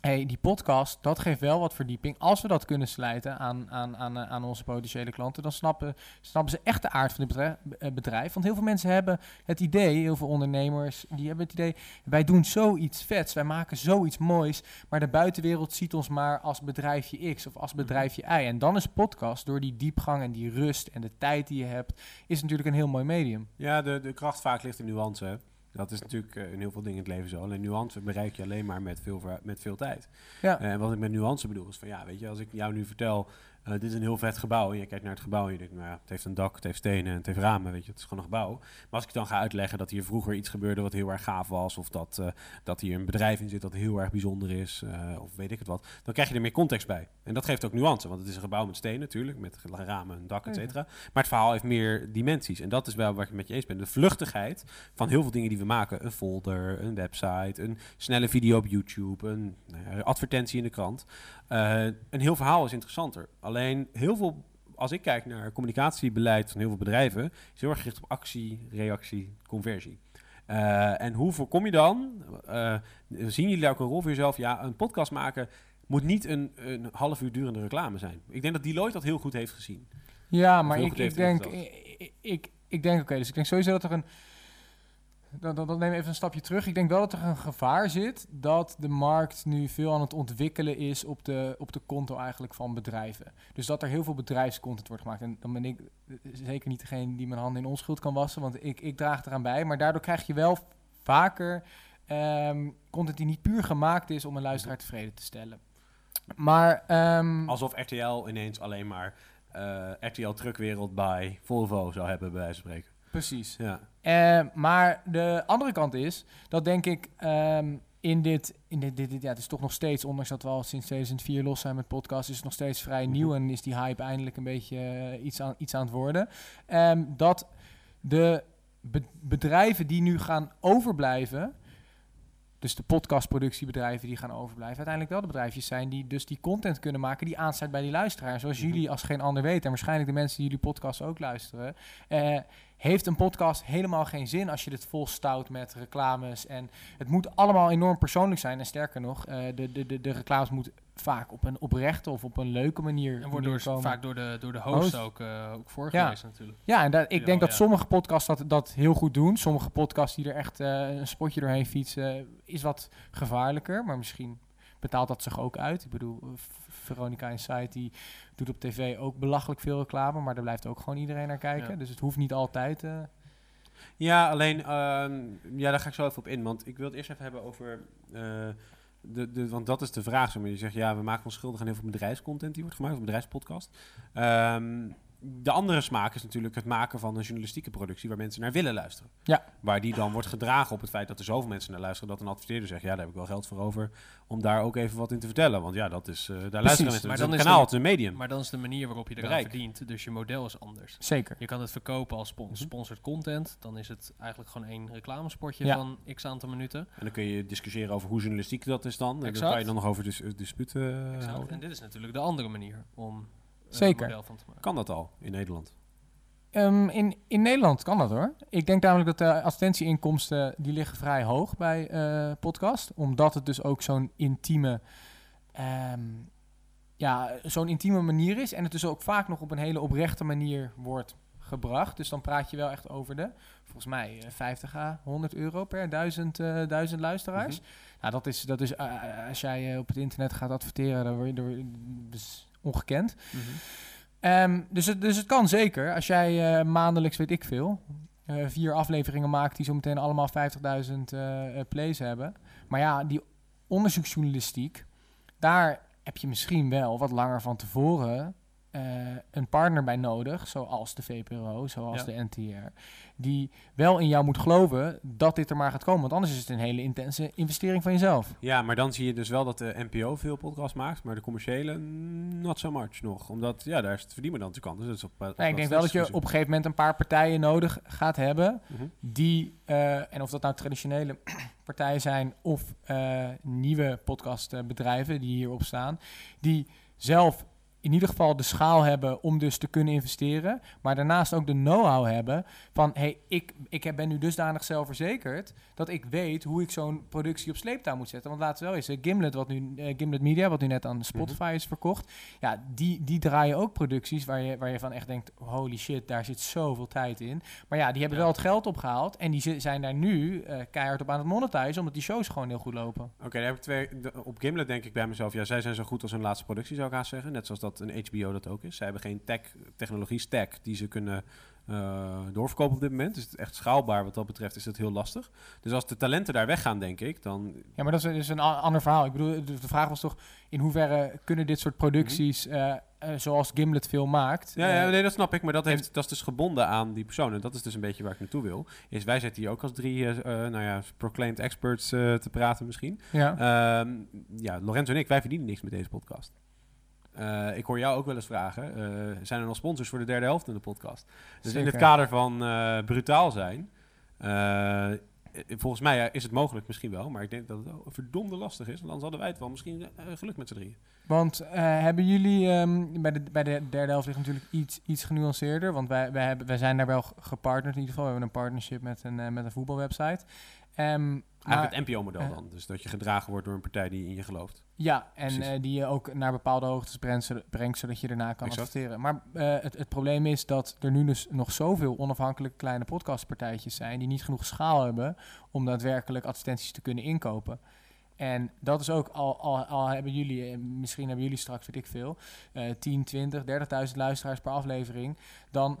hey, die podcast, dat geeft wel wat verdieping. Als we dat kunnen slijten aan, aan, aan, eh, aan onze potentiële klanten, dan snappen, snappen ze echt de aard van het bedrijf, eh, bedrijf. Want heel veel mensen hebben het idee, heel veel ondernemers, die hebben het idee, wij doen zoiets vets, wij maken zoiets moois, maar de buitenwereld ziet ons maar als bedrijfje X of als bedrijfje Y. En dan is podcast, door die diepgang en die rust en de tijd die je hebt, is natuurlijk een heel mooi medium.
Ja, de, de kracht vaak ligt in nuance. hè. Dat is natuurlijk eh, in heel veel dingen in het leven zo. Alleen nuance bereik je alleen maar met veel, met veel tijd.
Ja.
Eh, En wat ik met nuance bedoel is van ja, weet je, als ik jou nu vertel, eh, dit is een heel vet gebouw. En je kijkt naar het gebouw en je denkt, nou ja, het heeft een dak, het heeft stenen, het heeft ramen, weet je, het is gewoon een gebouw. Maar als ik dan ga uitleggen dat hier vroeger iets gebeurde wat heel erg gaaf was, of dat, eh, dat hier een bedrijf in zit dat heel erg bijzonder is, eh, of weet ik het wat, dan krijg je er meer context bij. En dat geeft ook nuance, want het is een gebouw met stenen natuurlijk, met ramen, een dak, et cetera. Maar het verhaal heeft meer dimensies. En dat is wel waar ik het met je eens ben. De vluchtigheid van heel veel dingen die we maken. Een folder, een website, een snelle video op YouTube, een nou ja, advertentie in de krant. Een heel verhaal is interessanter. Alleen heel veel, als ik kijk naar communicatiebeleid van heel veel bedrijven, is heel erg gericht op actie, reactie, conversie. Eh, en hoe voorkom je dan? eh, zien jullie daar ook een rol voor jezelf? Ja, een podcast maken moet niet een, een half uur durende reclame zijn. Ik denk dat Deloitte dat heel goed heeft gezien.
Ja, maar ik, ik denk, ik, ik denk, oké, dus ik denk sowieso dat er een, dan, neem ik even een stapje terug. Ik denk wel dat er een gevaar zit dat de markt nu veel aan het ontwikkelen is op de, op de konto eigenlijk van bedrijven. Dus dat er heel veel bedrijfscontent wordt gemaakt. En dan ben ik zeker niet degene die mijn handen in onschuld kan wassen, want ik, ik draag eraan bij. Maar daardoor krijg je wel vaker ehm, content die niet puur gemaakt is om een luisteraar tevreden te stellen. Maar ehm,
Alsof RTL ineens alleen maar eh, RTL Truckwereld bij Volvo zou hebben, bij wijze van spreken.
Precies.
Ja.
Eh, maar de andere kant is dat denk ik ehm, in dit, in dit, dit, dit- ja, het is toch nog steeds, ondanks dat we al sinds 2004 los zijn met podcast, is het nog steeds vrij
Mhm.
nieuw en is die hype eindelijk een beetje eh, iets, aan, iets aan het worden. Ehm, dat de be- bedrijven die nu gaan overblijven, dus de podcastproductiebedrijven die gaan overblijven, uiteindelijk wel de bedrijfjes zijn die dus die content kunnen maken die aansluit bij die luisteraar. Zoals
Mhm.
jullie als geen ander weten, en waarschijnlijk de mensen die jullie podcast ook luisteren, eh, heeft een podcast helemaal geen zin als je dit vol stout met reclames. En het moet allemaal enorm persoonlijk zijn. En sterker nog, eh, de, de, de, de reclames moeten vaak op een oprechte of op een leuke manier,
En wordt door, vaak door de, door de host,
Host.
ook, eh ook voorgelezen natuurlijk.
Ja, en dat, ik
Ja,
denk dat
ja.
sommige podcasts dat, dat heel goed doen. Sommige podcasts die er echt eh, een spotje doorheen fietsen, is wat gevaarlijker. Maar misschien betaalt dat zich ook uit. Ik bedoel, eh, Veronica Insight die doet op tv ook belachelijk veel reclame. Maar daar blijft ook gewoon iedereen naar kijken.
Ja.
Dus het hoeft niet altijd... eh,
Ja, alleen, ehm, ja, daar ga ik zo even op in. Want ik wil het eerst even hebben over, eh, de, de, want dat is de vraag. Zeg maar. Je zegt, ja, we maken ons schuldig aan heel veel bedrijfscontent die wordt gemaakt, of bedrijfspodcast. Ehm, de andere smaak is natuurlijk het maken van een journalistieke productie waar mensen naar willen luisteren.
Ja.
Waar die dan wordt gedragen op het feit dat er zoveel mensen naar luisteren dat een adverteerder zegt, ja, daar heb ik wel geld voor over om daar ook even wat in te vertellen. Want ja, dat is, eh, daar luisteren mensen.
Maar
Maar
dan
het
is
kanaal,
de-
het is een medium.
Maar dan is de manier waarop je eraan
Bereik.
verdient. Dus je model is anders.
Zeker.
Je kan het verkopen als spon-
Mhm.
sponsored content. Dan is het eigenlijk gewoon één reclamespotje
Ja.
van x aantal minuten.
En dan kun je discussiëren over hoe journalistiek dat is dan. En dan kan je dan nog over dis disputen eh, houden.
En dit is natuurlijk de andere manier om
Zeker.
model van te maken.
Kan dat al in Nederland?
Ehm, in, in Nederland kan dat hoor. Ik denk namelijk dat de advertentieinkomsten die liggen vrij hoog bij eh podcast. Omdat het dus ook zo'n intieme, ehm, ja, zo'n intieme manier is. En het dus ook vaak nog op een hele oprechte manier wordt gebracht. Dus dan praat je wel echt over de, volgens mij, eh, 50 à 100 euro per duizend, eh, duizend luisteraars. Nou, dat is, dat is eh, als jij eh, op het internet gaat adverteren, dan word je, ongekend. Ehm, dus, het, dus het kan zeker. Als jij eh, maandelijks, weet ik veel, eh, vier afleveringen maakt die zo meteen allemaal 50.000 eh, plays hebben. Maar ja, die onderzoeksjournalistiek, daar heb je misschien wel wat langer van tevoren een partner bij nodig, zoals de VPRO, zoals
Ja.
de NTR, die wel in jou moet geloven dat dit er maar gaat komen. Want anders is het een hele intense investering van jezelf.
Ja, maar dan zie je dus wel dat de NPO veel podcast maakt, maar de commerciële mm, not so much nog. Omdat, ja, daar is het verdienen dan natuurlijk anders. Dus op, op
Nee, ik denk wel dat je op een gegeven moment een paar partijen nodig gaat hebben
Mhm.
die, eh, en of dat nou traditionele partijen zijn of eh, nieuwe podcastbedrijven die hierop staan, die zelf in ieder geval de schaal hebben om dus te kunnen investeren, maar daarnaast ook de know-how hebben van, hey, ik, ik ben nu dusdanig zelfverzekerd dat ik weet hoe ik zo'n productie op sleeptouw moet zetten. Want laten we wel eens, Gimlet, wat nu, eh, Gimlet Media, wat nu net aan Spotify is verkocht, ja, die, die draaien ook producties waar je, waar je van echt denkt, holy shit, daar zit zoveel tijd in. Maar ja, die hebben
Ja.
wel het geld opgehaald en die zi- zijn daar nu eh, keihard op aan het monetizen, omdat die shows gewoon heel goed lopen.
Oké, daar heb ik twee. de- op Gimlet denk ik bij mezelf, ja, zij zijn zo goed als hun laatste productie, zou ik haast zeggen. Net zoals dat een HBO dat ook is. Zij hebben geen tech, technologie stack die ze kunnen eh, doorverkopen op dit moment. Dus het is echt schaalbaar wat dat betreft is het heel lastig. Dus als de talenten daar weggaan, denk ik, dan...
Ja, maar dat is, is een ander verhaal. Ik bedoel, de, vraag was toch, in hoeverre kunnen dit soort producties, eh, eh, zoals Gimlet veel maakt...
Ja, ja, nee, dat snap ik, maar dat, heeft, dat is dus gebonden aan die persoon. En dat is dus een beetje waar ik naartoe wil. Is wij zitten hier ook als drie, nou ja, proclaimed experts te praten misschien.
ja.
Ehm, ja, Lorenzo en ik, wij verdienen niks met deze podcast. Eh, ik hoor jou ook wel eens vragen, eh, zijn er nog sponsors voor de derde helft in de podcast? Dus in het kader van eh, brutaal zijn, volgens mij is het mogelijk misschien wel, maar ik denk dat het wel verdomde lastig is, want anders hadden wij het wel misschien geluk met z'n drieën.
Want hebben jullie, ehm, bij, de, bij de derde helft ligt natuurlijk iets, iets genuanceerder, want wij, wij, hebben, wij zijn daar wel ge- gepartnerd in ieder geval. We hebben een partnership met een, met een voetbalwebsite.
Eigenlijk
maar-
het NPO-model
eh,
dan, dus dat je gedragen wordt door een partij die in je gelooft.
Ja, en eh, die je ook naar bepaalde hoogtes brengt, zodat, brengt, zodat je daarna kan
Exact.
adverteren. Maar eh, het, het probleem is dat er nu dus nog zoveel onafhankelijke kleine podcastpartijtjes zijn die niet genoeg schaal hebben om daadwerkelijk advertenties te kunnen inkopen. En dat is ook, al, al, al hebben jullie, misschien hebben jullie straks, weet ik veel, eh 10, 20, 30.000 luisteraars per aflevering, dan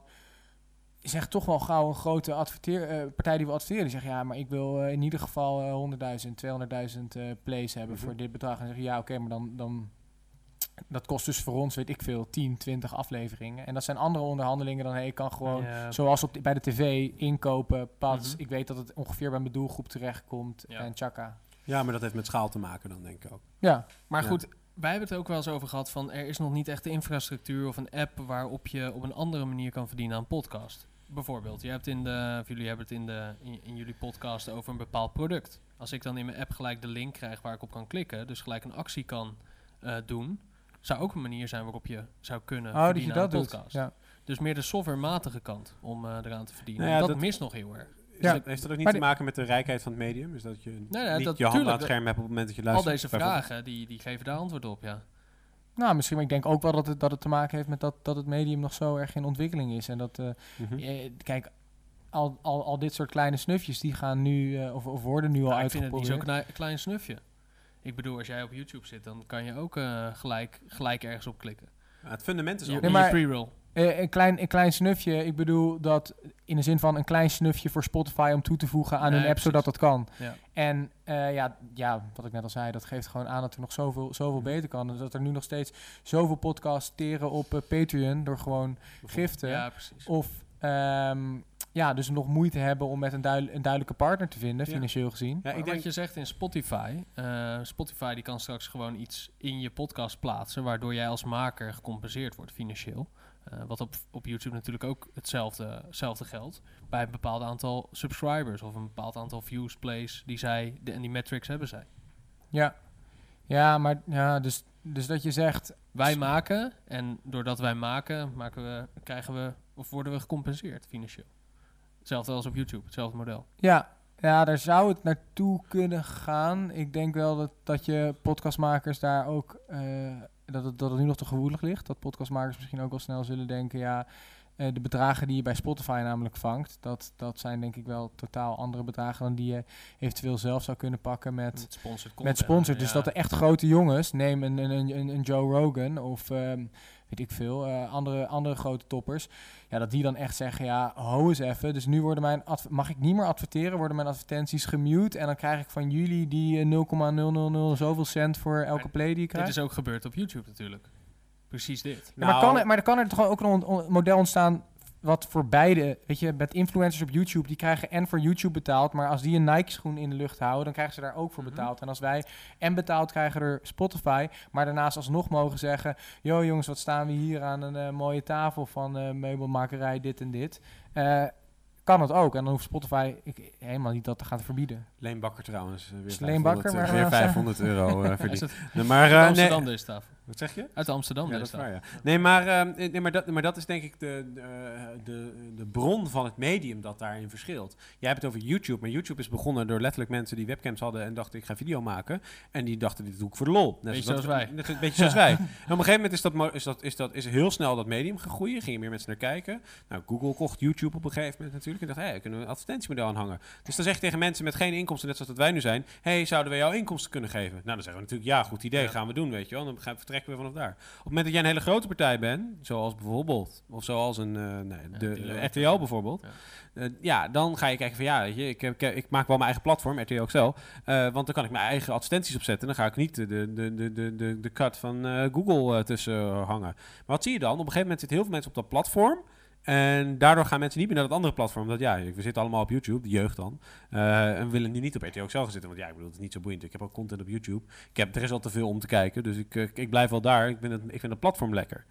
zegt toch wel gauw een grote adverteer, eh, partij die wil adverteren. Die zegt, ja, maar ik wil eh, in ieder geval eh 100.000, 200.000 eh, plays hebben
Mhm.
voor dit bedrag. En dan zeg je, ja, oké, maar dan, dan... Dat kost dus voor ons, weet ik veel, 10, 20 afleveringen. En dat zijn andere onderhandelingen dan, hey, ik kan gewoon...
Ja,
Zoals op de- bij de tv, inkopen, pads.
Mhm.
Ik weet dat het ongeveer bij mijn doelgroep terechtkomt.
Ja.
En tjaka.
Ja, maar dat heeft met schaal te maken dan, denk ik ook.
Ja,
Maar
Ja.
goed, wij hebben het ook wel eens over gehad van er is nog niet echt de infrastructuur of een app waarop je op een andere manier kan verdienen aan podcast. Bijvoorbeeld, je hebt in de, of jullie hebben het in, de, in, in jullie podcast over een bepaald product. Als ik dan in mijn app gelijk de link krijg waar ik op kan klikken, dus gelijk een actie kan eh, doen, zou ook een manier zijn waarop je zou kunnen
oh, dat je
verdienen
dat
aan
doet.
podcast.
Ja.
Dus meer de softwarematige kant om eh, eraan te verdienen.
Nou ja,
dat,
dat-
mist nog heel erg.
Is
Ja.
dat, heeft dat ook niet te
de-
maken met de rijkheid van het medium? Is dat je
nee,
niet
dat-
je hand aan het scherm hebt op het moment dat je
Al
luistert?
deze
bijvoorbeeld?
vragen, die, die geven daar antwoord op, ja.
Nou, misschien, maar ik denk ook wel dat het, dat het te maken heeft met dat, dat het medium nog zo erg in ontwikkeling is. En dat, eh, kijk, al, al, al dit soort kleine snufjes, die gaan nu, eh, of, of worden nu al
Nou, ik vind het niet
uitgeprobeerd.
zo'n klein, klein snufje. Ik bedoel, als jij op YouTube zit, dan kan je ook eh, gelijk, gelijk ergens op klikken.
Ja, het fundament is al.
Nee,
in
maar-
je pre-roll.
Eh, een, klein, een klein snufje. Ik bedoel dat in de zin van een klein snufje voor Spotify om toe te voegen aan
Nee,
hun app,
precies.
zodat dat kan.
Ja.
En eh, ja, ja, wat ik net al zei, dat geeft gewoon aan dat er nog zoveel, zoveel beter kan. En dat er nu nog steeds zoveel podcasts teren op eh, Patreon door gewoon giften.
Ja, precies.
Of ehm, ja, dus nog moeite hebben om met een, duidel- een duidelijke partner te vinden,
Ja.
financieel gezien.
Ja, ik
wat
denk,
je zegt in Spotify, eh, Spotify die kan straks gewoon iets in je podcast plaatsen, waardoor jij als maker gecompenseerd wordt financieel. Eh, wat op, op YouTube natuurlijk ook hetzelfde, hetzelfde geldt. Bij een bepaald aantal subscribers of een bepaald aantal views, plays die zij, de, en die metrics hebben zij.
Ja, ja maar ja, dus, dus dat je zegt,
Wij maken en doordat wij maken, maken we, krijgen we of worden we gecompenseerd financieel. Hetzelfde als op YouTube, hetzelfde model.
Ja, ja, daar zou het naartoe kunnen gaan. Ik denk wel dat, dat je podcastmakers daar ook... eh, dat, het, dat het nu nog te gevoelig ligt. Dat podcastmakers misschien ook wel snel zullen denken... ja, eh, de bedragen die je bij Spotify namelijk vangt... Dat, dat zijn denk ik wel totaal andere bedragen... dan die je eventueel zelf zou kunnen pakken met,
Met sponsored content.
met sponsors. Dus dat de echt grote jongens... neem een, een, een, een Joe Rogan of... ehm, weet ik veel, eh, andere, andere grote toppers. Ja, dat die dan echt zeggen, ja, ho eens even. Dus nu worden mijn mag ik niet meer adverteren, worden mijn advertenties gemute. En dan krijg ik van jullie die eh, 0,000 zoveel cent voor elke
Maar
play die ik
Dit
krijg.
is ook gebeurd op YouTube natuurlijk. Precies dit.
Ja, maar,
Nou-
kan er, maar kan er toch ook een on- on- model ontstaan wat voor beide, weet je, met influencers op YouTube, die krijgen en voor YouTube betaald, maar als die een Nike schoen in de lucht houden, dan krijgen ze daar ook voor
Mhm.
betaald. En als wij en betaald krijgen door Spotify, maar daarnaast alsnog mogen zeggen, yo jongens, wat staan we hier aan een eh, mooie tafel van eh, meubelmakerij, dit en dit. Eh, kan het ook. En dan hoeft Spotify ik, helemaal niet dat te gaan verbieden.
Leen Bakker trouwens. eh, Weer
Is Leen Bakker,
500, eh,
maar-
weer 500 euro eh verdiend.
het
Nee, maar,
uit
eh, nee,
Amsterdam deze tafel?
wat zeg je?
Uit Amsterdam
Ja, dat
deze
is
tafel.
waar, ja. Nee, maar, nee, maar, dat, maar dat is denk ik de, de, eh, de, bron van het medium dat daarin verschilt. Jij hebt het over YouTube, maar YouTube is begonnen door letterlijk mensen die webcams hadden en dachten ik ga video maken. En die dachten dit doe ik voor de lol. Net
Beetje zoals wij.
Net, een beetje zoals wij. En op een gegeven moment is, dat, is, dat, is, dat, is heel snel dat medium gegroeid. Gingen meer mensen naar kijken. Nou, Google kocht YouTube op een gegeven moment natuurlijk. En dacht, hé, hey, kunnen we een advertentiemodel aan hangen. Dus dan zeg je tegen mensen met geen inkomsten, net zoals dat wij nu zijn. hey, zouden we jou inkomsten kunnen geven? Nou, dan zeggen we natuurlijk, ja, goed idee,
Ja.
gaan we doen, weet je wel. Dan gaan, vertrekken we vanaf daar. Op het moment dat jij een hele grote partij bent, zoals bijvoorbeeld, of zoals een, eh, nee, de RTL bijvoorbeeld.
Ja.
Eh, ja, dan ga je kijken van ja, weet je, ik, heb- ik, ik maak wel mijn eigen platform, RTL XL. eh, want dan kan ik mijn eigen advertenties opzetten. Dan ga ik niet de, de, de, de, de, de cut van Google tussen hangen. Maar wat zie je dan? Op een gegeven moment zitten heel veel mensen op dat platform. En daardoor gaan mensen niet meer naar dat andere platform. Want ja, we zitten allemaal op YouTube, de jeugd dan. eh, en we willen nu niet op RTL gaan zitten. Want ja, ik bedoel, het is niet zo boeiend. Ik heb ook content op YouTube. Ik heb, er is al te veel om te kijken. Dus ik, eh, ik blijf wel daar. Ik vind, het, ik vind het platform lekker.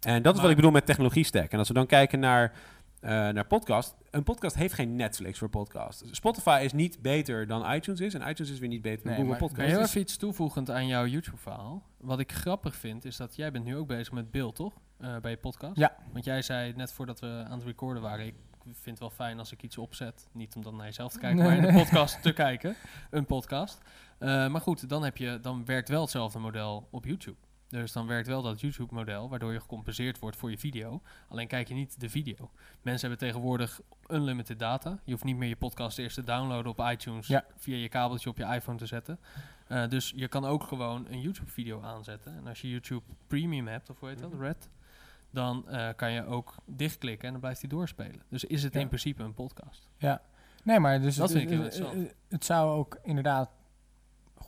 En dat is wat ik bedoel met technologie stack. En als we dan kijken naar, eh, naar podcast. Een podcast heeft geen Netflix voor podcast. Spotify is niet beter dan iTunes is. En iTunes is weer niet beter dan
Nee,
Google Podcast.
je heel
Dus-
even iets toevoegend aan jouw YouTube-verhaal? Wat ik grappig vind, is dat jij bent nu ook bezig met beeld, toch? Eh, bij je podcast.
Ja.
Want jij zei net voordat we aan het recorden waren... ik vind het wel fijn als ik iets opzet. Niet om dan naar jezelf te kijken,
Nee,
maar in de
nee.
podcast te kijken. Een podcast. Eh, maar goed, dan, heb je, dan werkt wel hetzelfde model op YouTube. Dus dan werkt wel dat YouTube-model, waardoor je gecompenseerd wordt voor je video. Alleen kijk je niet de video. Mensen hebben tegenwoordig unlimited data. Je hoeft niet meer je podcast eerst te downloaden op iTunes
Ja.
via je kabeltje op je iPhone te zetten. Eh, dus je kan ook gewoon een YouTube-video aanzetten. En als je YouTube Premium hebt, of hoe heet dat,
Mhm.
Red, dan eh, kan je ook dichtklikken en dan blijft hij doorspelen. Dus is het
Ja.
in principe een podcast.
Nee, maar dus
Dat
het,
vind ik heel
het-
interessant.
het- het zou ook inderdaad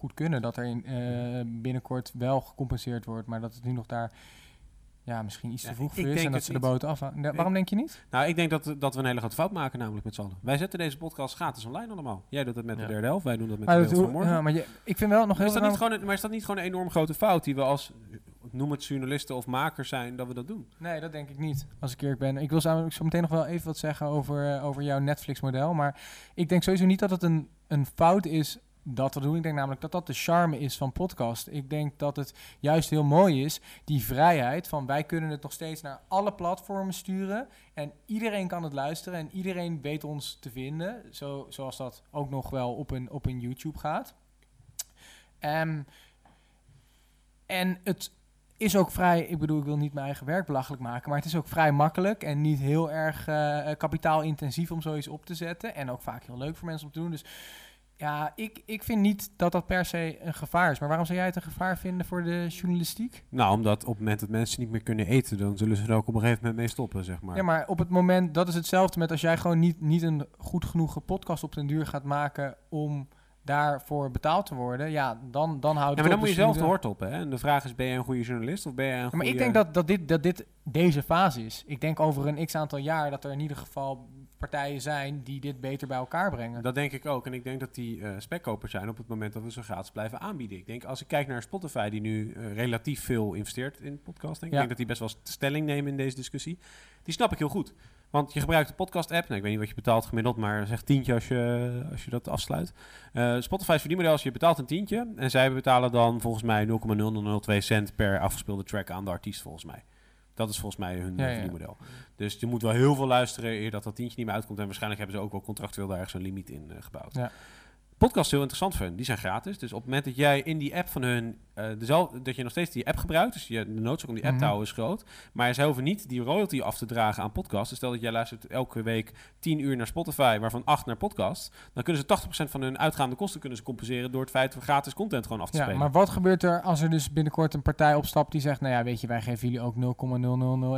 goed kunnen dat er in, eh, binnenkort wel gecompenseerd wordt, maar dat het nu nog daar ja, misschien iets te vroeg voor is en dat
het
ze de boot af. Ja, waarom denk je niet?
Nou, ik denk dat, dat we een hele grote fout maken, namelijk met z'n allen. Wij zetten deze podcast gratis online allemaal. Jij doet dat met
Ja.
de derde helft, wij doen dat met
Maar,
de wereld van morgen.
maar je, ik vind wel nog heel
is, dat niet gewoon een, maar is dat niet gewoon een enorm grote fout die we als, noem het journalisten of makers zijn, dat we dat doen?
Nee, dat denk ik niet, als ik eerlijk ben. Ik wil zo, zo meteen nog wel even wat zeggen over, eh, over jouw Netflix-model. Maar ik denk sowieso niet dat het een, een fout is dat we doen. Ik denk namelijk dat dat de charme is van podcast. Ik denk dat het juist heel mooi is, die vrijheid van wij kunnen het nog steeds naar alle platformen sturen. En iedereen kan het luisteren en iedereen weet ons te vinden. Zo, zoals dat ook nog wel op een, op een YouTube gaat. Ehm, en het is ook vrij, ik bedoel, ik wil niet mijn eigen werk belachelijk maken, maar het is ook vrij makkelijk en niet heel erg eh, kapitaalintensief om zoiets op te zetten. En ook vaak heel leuk voor mensen om te doen. Dus Ja, ik, ik vind niet dat dat per se een gevaar is. Maar waarom zou jij het een gevaar vinden voor de journalistiek?
Nou, omdat op het moment dat mensen niet meer kunnen eten, dan zullen ze er ook op een gegeven moment mee stoppen, zeg maar.
Ja, maar op het moment, dat is hetzelfde met als jij gewoon niet, niet een goed genoeg podcast op den duur gaat maken om daarvoor betaald te worden. Ja, dan, dan houdt
Ja,
het
maar dan
op.
moet je
Dus
zelf de
moet-
hoort op, hè? En de vraag is, ben je een goede journalist of ben je een
Ja,
goede...
maar ik denk dat, dat, dit, dat dit deze fase is. Ik denk over een x aantal jaar dat er in ieder geval partijen zijn die dit beter bij elkaar brengen.
Dat denk ik ook. En ik denk dat die eh spekkopers zijn op het moment dat we ze gratis blijven aanbieden. Ik denk, als ik kijk naar Spotify, die nu eh, relatief veel investeert in podcasting.
Ja.
Ik denk dat die best wel stelling nemen in deze discussie. Die snap ik heel goed. Want je gebruikt de podcast-app. Nou, ik weet niet wat je betaalt gemiddeld, maar zeg tientje als je, als je dat afsluit. Eh Spotify's verdienmodel is je betaalt een tientje. En zij betalen dan volgens mij 0,0002 cent per afgespeelde track aan de artiest, volgens mij. Dat is volgens mij hun
Ja,
eh,
ja.
verdienmodel. Dus je moet wel heel veel luisteren eer dat dat tientje niet meer uitkomt. En waarschijnlijk hebben ze ook wel contractueel daar ergens een limiet in eh, gebouwd.
Ja.
Podcast is heel interessant voor hun. Die zijn gratis. Dus op het moment dat jij in die app van hun... eh, dezelfde, dat je nog steeds die app gebruikt. Dus je, de noodzaak om die app
Mhm.
te houden is groot. Maar zij hoeven niet die royalty af te dragen aan podcasts. Dus stel dat jij luistert elke week 10 uur naar Spotify... waarvan 8 naar podcasts. Dan kunnen ze 80% van hun uitgaande kosten kunnen ze compenseren... door het feit dat gratis content gewoon af te
Ja,
spelen.
maar wat gebeurt er als er dus binnenkort een partij opstapt die zegt, nou ja, weet je, wij geven jullie ook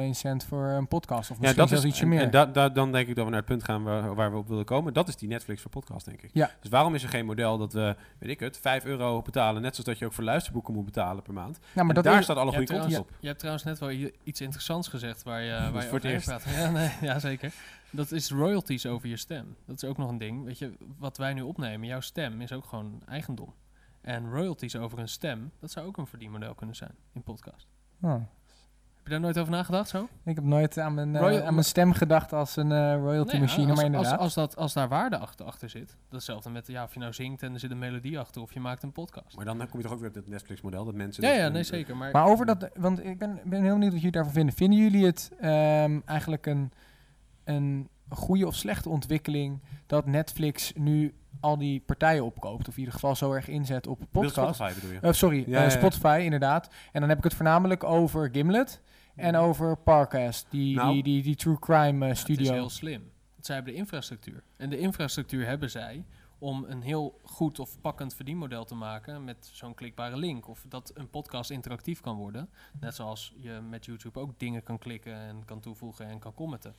0,0001 cent voor een podcast of misschien zelfs ietsje
en,
meer.
En da- da- dan denk ik dat we naar het punt gaan waar, waar we op willen komen. Dat is die Netflix voor podcast, denk ik.
Ja.
Dus waarom is er geen model dat we, weet ik het, 5 euro betalen, net zoals dat je ook voor luisterboeken moet betalen per maand.
nou, maar
En
dat
daar
is,
staat alle goede
trouwens,
content op.
je hebt trouwens net wel iets interessants gezegd waar je, waar je
voor het
over
eerst.
praat. Ja, nee, ja, zeker. Dat is royalties over je stem. Dat is ook nog een ding. Weet je, wat wij nu opnemen, jouw stem is ook gewoon eigendom. En royalties over een stem, dat zou ook een verdienmodel kunnen zijn in podcast.
Oh,
je daar nooit over nagedacht zo?
ik heb nooit aan mijn, eh, aan mijn stem gedacht als een eh, royalty
Nee,
machine,
als,
maar
als,
inderdaad.
als, dat, als daar waarde achter, achter zit. Dat is hetzelfde met ja, of je nou zingt en er zit een melodie achter of je maakt een podcast.
Maar dan kom je toch ook weer op het Netflix-model, dat mensen...
Ja, ja, nee, zeker. Maar,
Maar over dat, want ik ben, ben heel benieuwd wat jullie daarvan vinden. Vinden jullie het ehm, eigenlijk een, een goede of slechte ontwikkeling dat Netflix nu al die partijen opkoopt? Of in ieder geval zo erg inzet op podcast?
Spotify bedoel je?
Eh, sorry,
Ja, ja, ja.
Spotify inderdaad. En dan heb ik het voornamelijk over Gimlet en over Parcast, die,
Nou.
die, die, die true crime eh,
Het
studio.
is heel slim. Want zij hebben de infrastructuur. En de infrastructuur hebben zij om een heel goed of pakkend verdienmodel te maken met zo'n klikbare link. Of dat een podcast interactief kan worden. Net zoals je met YouTube ook dingen kan klikken en kan toevoegen en kan commenten.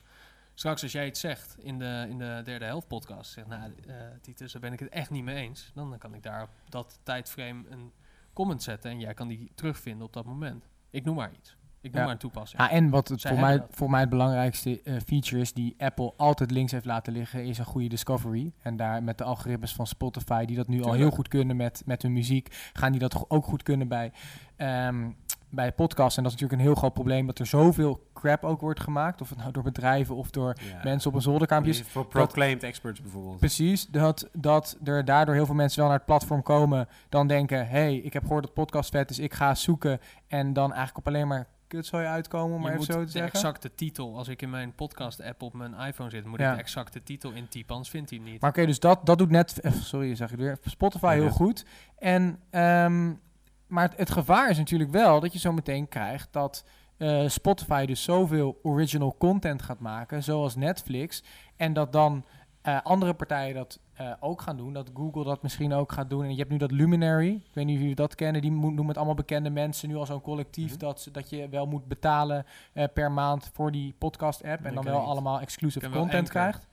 Straks als jij iets zegt in de, in de derde helft podcast, zegt nou eh Titus, daar ben ik het echt niet mee eens. Dan kan ik daar op dat tijdframe een comment zetten en jij kan die terugvinden op dat moment. Ik noem maar iets. Ik noem
Ja.
maar een toepassing.
Ja, en wat het
Zij
voor mij,
dat.
voor mij het belangrijkste eh, feature is die Apple altijd links heeft laten liggen, is een goede discovery. En daar met de algoritmes van Spotify, die dat nu al heel goed kunnen met, met hun muziek, gaan die dat ook goed kunnen bij, ehm bij podcasts. En dat is natuurlijk een heel groot probleem, dat er zoveel crap ook wordt gemaakt. Of het nou door bedrijven of door
Ja.
mensen op een zolderkaampje is.
Voor proclaimed experts bijvoorbeeld.
Precies, dat, dat er daardoor heel veel mensen wel naar het platform komen, dan denken, hey, ik heb gehoord dat podcast vet is, ik ga zoeken. En dan eigenlijk op alleen maar kutzooi uitkomen, om maar
je
even
moet
zo te
de
zeggen.
exacte titel, als ik in mijn podcast-app op mijn iPhone zit, moet
Ja.
ik de exacte titel intypen, anders vindt hij hem niet.
Maar oké, dus dat, dat doet net, eh, sorry, zeg ik weer, Spotify
Ja,
heel
ja.
goed. En, ehm, maar het, het gevaar is natuurlijk wel dat je zo meteen krijgt dat eh, Spotify dus zoveel original content gaat maken, zoals Netflix, en dat dan eh, andere partijen dat eh, ook gaan doen, dat Google dat misschien ook gaat doen. En je hebt nu dat Luminary, ik weet niet of jullie dat kennen, die doen met allemaal bekende mensen nu al zo'n collectief
Mhm.
dat, ze- dat je wel moet betalen eh, per maand voor die podcast-app en dan wel
niet.
allemaal exclusive content krijgt.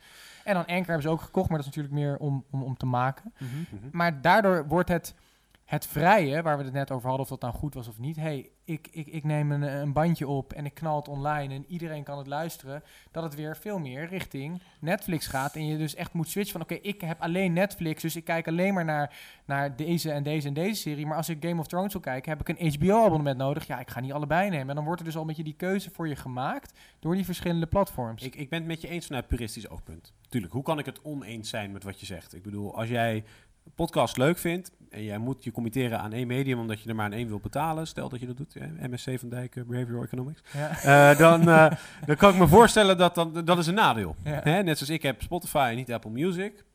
En dan Anchor hebben ze ook gekocht, maar dat is natuurlijk meer om, om, om te maken.
Mhm.
Mhm.
Maar daardoor wordt het, het vrije, waar we het net over hadden, of dat nou goed was of niet. hey, ik, ik, ik neem een, een bandje op en ik knal het online en iedereen kan het luisteren. Dat het weer veel meer richting Netflix gaat. En je dus echt moet switchen van, oké, ik heb alleen Netflix, dus ik kijk alleen maar naar, naar deze en deze en deze serie. Maar als ik Game of Thrones wil kijken, heb ik een HBO-abonnement nodig. Ja, ik ga niet allebei nemen. En dan wordt er dus al een beetje die keuze voor je gemaakt door die verschillende platforms.
Ik, ik ben het met je eens vanuit puristisch oogpunt. Tuurlijk, hoe kan ik het oneens zijn met wat je zegt? Ik bedoel, als jij podcast leuk vindt en jij moet je committeren aan één medium omdat je er maar aan één wil betalen, stel dat je dat doet, hè, MSC van Dijk, Behavioral Economics,
ja.
eh, dan, eh, dan kan ik me voorstellen dat dan, dat is een nadeel.
Ja.
Hè? Net zoals ik heb Spotify en niet Apple Music.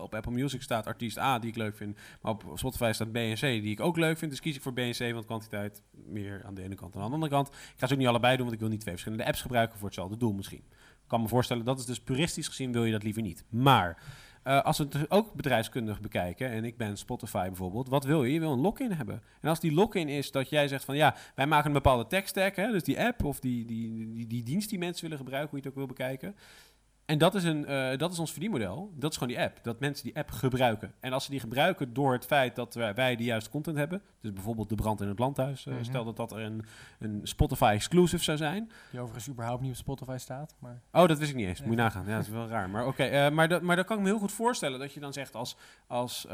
Op Apple Music staat artiest A die ik leuk vind, maar op Spotify staat B en C die ik ook leuk vind. Dus kies ik voor B en C, want kwantiteit meer aan de ene kant dan aan de andere kant. Ik ga ze ook niet allebei doen, want ik wil niet twee verschillende apps gebruiken voor hetzelfde doel misschien. Ik kan me voorstellen, dat is dus puristisch gezien wil je dat liever niet. Maar eh, als we het dus ook bedrijfskundig bekijken, en ik ben Spotify bijvoorbeeld, wat wil je? Je wil een lock-in hebben. En als die lock-in is dat jij zegt van ja, wij maken een bepaalde tech stack, hè, dus die app of die, die, die, die dienst die mensen willen gebruiken, hoe je het ook wil bekijken. En dat is, een, eh, dat is ons verdienmodel. Dat is gewoon die app. Dat mensen die app gebruiken. En als ze die gebruiken door het feit dat wij, wij de juiste content hebben. Dus bijvoorbeeld de brand in het landhuis. eh,
Mhm.
Stel dat dat er een, een Spotify exclusive zou zijn.
Die overigens überhaupt niet op Spotify staat. Maar
Oh, dat wist ik niet eens.
Nee.
Moet je nagaan. Ja, dat is wel raar. Maar oké, eh, maar, dat, maar dat kan ik me heel goed voorstellen. Dat je dan zegt als, als,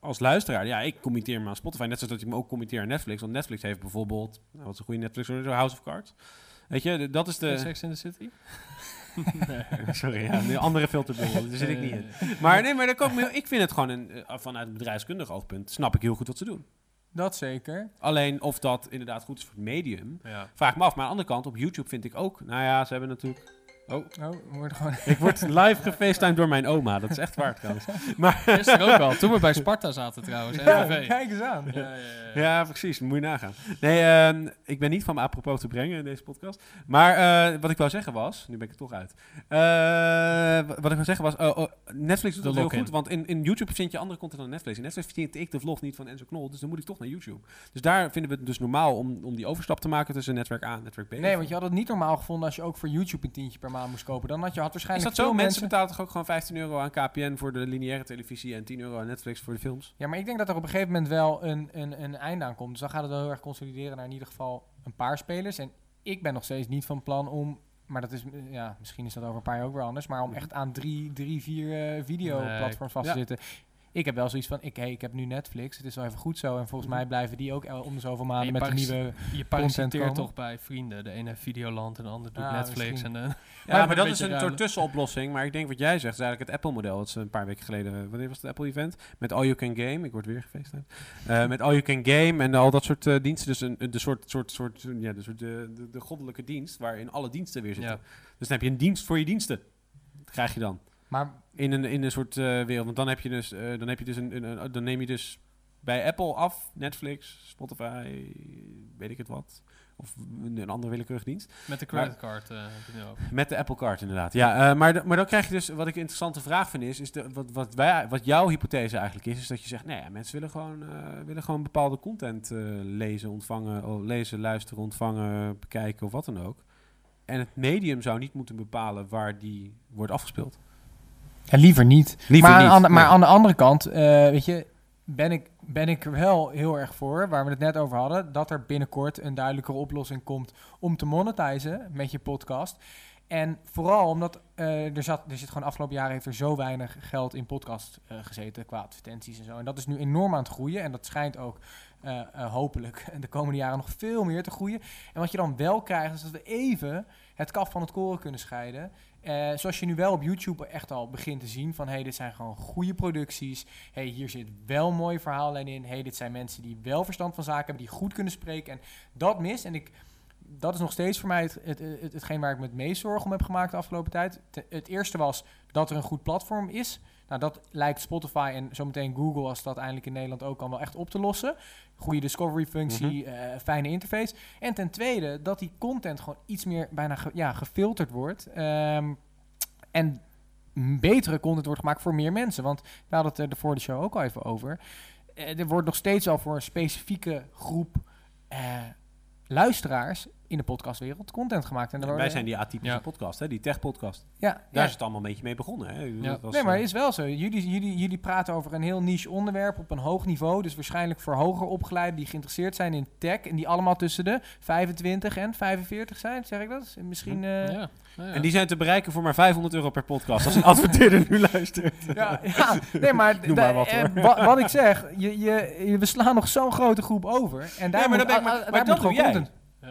als luisteraar... Ja, ik committeer me aan Spotify. Net zoals dat ik me ook committeer aan Netflix. Want Netflix heeft bijvoorbeeld... Nou, wat is een goede Netflix? House of Cards. Weet je, dat is de...
Sex in the City?
Sorry, ja, andere filterbubbel. Daar zit ik niet in. Maar nee, maar dat kan ik, me, ik vind het gewoon een, eh, vanuit een bedrijfskundig oogpunt... snap ik heel goed wat ze doen.
dat zeker.
Alleen of dat inderdaad goed is voor het medium...
Ja.
Vraag me af. Maar aan de andere kant, op YouTube vind ik ook... Nou ja, ze hebben natuurlijk... Oh,
Oh, we worden gewoon...
ik word live gefacetimed door mijn oma. Dat is echt waar trouwens. Maar
Gisteren ook al, toen we bij Sparta zaten trouwens.
Ja, kijk eens aan.
Ja, ja, ja.
Ja, precies. Moet je nagaan. Nee, ehm, ik ben niet van me apropos te brengen in deze podcast. Maar eh, wat ik wou zeggen was... Nu ben ik er toch uit. Eh, wat ik wou zeggen was... oh, oh, Netflix doet dat heel goed. Want in, in YouTube vind je andere content dan Netflix. In Netflix vind ik de vlog niet van Enzo Knol. Dus dan moet ik toch naar YouTube. Dus daar vinden we het dus normaal om, om die overstap te maken tussen netwerk A en netwerk B.
Nee, want je had het niet normaal gevonden als je ook voor YouTube een tientje per maand moest kopen. Dan had je had
Is
waarschijnlijk
dat zo?
veel
Mensen betalen toch ook gewoon 15 euro aan KPN voor de lineaire televisie... en 10 euro aan Netflix voor de films?
Ja, maar ik denk dat er op een gegeven moment wel een, een, een einde aan komt. Dus dan gaat het wel heel erg consolideren naar in ieder geval een paar spelers. En ik ben nog steeds niet van plan om, maar dat is, ja, misschien is dat over een paar jaar ook weer anders, maar om echt aan drie, drie vier eh, videoplatforms vast te
Ja.
zitten. Ik heb wel zoiets van, ik, hey, ik heb nu Netflix, het is wel even goed zo. En volgens
Mhm.
mij blijven die ook el- om de zoveel
En
maanden met een
paris-
nieuwe...
Je parasiteert toch bij vrienden. De ene heeft Videoland en de ander doet
Ah,
Netflix.
misschien.
En, eh,
Ja,
een
maar dat
beetje
is een
ruilen.
soort tussenoplossing. Maar ik denk wat jij zegt, is eigenlijk het Apple-model. Dat is een paar weken geleden, wanneer was het Apple-event? Met All You Can Game. Ik word weer gefeest. Uh, met All You Can Game en al dat soort eh, diensten. Dus een, een de soort, soort, soort, ja, de, soort de, de, de goddelijke dienst, waarin alle diensten weer zitten.
ja.
Dus dan heb je een dienst voor je diensten. Dat krijg je dan.
Maar
In een, in een soort eh, wereld. Want dan heb je dus, eh, dan heb je dus een, een, een- dan neem je dus bij Apple af, Netflix, Spotify, weet ik het wat. Of een, andere willekeurige dienst.
Met de creditcard eh, heb je over.
Met de Apple Card inderdaad. Ja, maar, maar dan krijg je dus, wat ik een interessante vraag vind is, is de, wat, wat, wij, wat jouw hypothese eigenlijk is, is dat je zegt, nee, ja, mensen willen gewoon, willen gewoon bepaalde content lezen, ontvangen, oh, lezen, luisteren, ontvangen, bekijken of wat dan ook. En het medium zou niet moeten bepalen waar die wordt afgespeeld.
Liever niet.
Liever
maar,
niet,
Aan, de- maar
nee.
aan de andere kant, eh, weet je, ben ik, ben ik er wel heel erg voor, waar we het net over hadden, dat er binnenkort een duidelijkere oplossing komt om te monetizen met je podcast. En vooral omdat eh, er, zat, er zit gewoon afgelopen jaren heeft er zo weinig geld in podcast eh, gezeten qua advertenties en zo. En dat is nu enorm aan het groeien en dat schijnt ook hopelijk de komende jaren nog veel meer te groeien. En wat je dan wel krijgt is dat we even het kaf van het koren kunnen scheiden. Eh, zoals je nu wel op YouTube echt al begint te zien van... hey, dit zijn gewoon goede producties. hey, hier zit wel mooie verhaallijn in. hey, dit zijn mensen die wel verstand van zaken hebben... die goed kunnen spreken. En dat mist. En ik, dat is nog steeds voor mij het, het, het, hetgeen waar ik me het meest zorgen om heb gemaakt de afgelopen tijd. Het eerste was dat er een goed platform is. Nou, dat lijkt Spotify en zometeen Google... als dat eindelijk in Nederland ook kan wel echt op te lossen. Goede discovery-functie, eh, fijne interface. En ten tweede dat die content gewoon iets meer bijna ge- ja, gefilterd wordt. Ehm, en betere content wordt gemaakt voor meer mensen. Want we hadden het er voor de show ook al even over. Eh, er wordt nog steeds al voor een specifieke groep eh, luisteraars in de podcastwereld content gemaakt. En er
wij zijn die atypische
Ja.
podcast, hè, die tech-podcast.
ja,
Daar
ja.
is het allemaal een beetje mee begonnen. Hè.
Ja.
Dat was,
Nee, maar
eh,
het is wel zo. Jullie, jullie, jullie praten over een heel niche onderwerp op een hoog niveau. Dus waarschijnlijk voor hoger opgeleiden die geïnteresseerd zijn in tech. En die allemaal tussen de 25 en 45 zijn. Zeg ik dat? Misschien... eh,
ja. Nou ja.
En die zijn te bereiken voor maar 500 euro per podcast. Als een adverteerder nu luistert.
Ja, ja, nee, maar,
maar wat,
eh,
hoor.
wa- wat ik zeg, je, je, we slaan nog zo'n grote groep over. En daar
Nee, maar
moet,
dat ben ik- maar- maar dat doe jij.
content-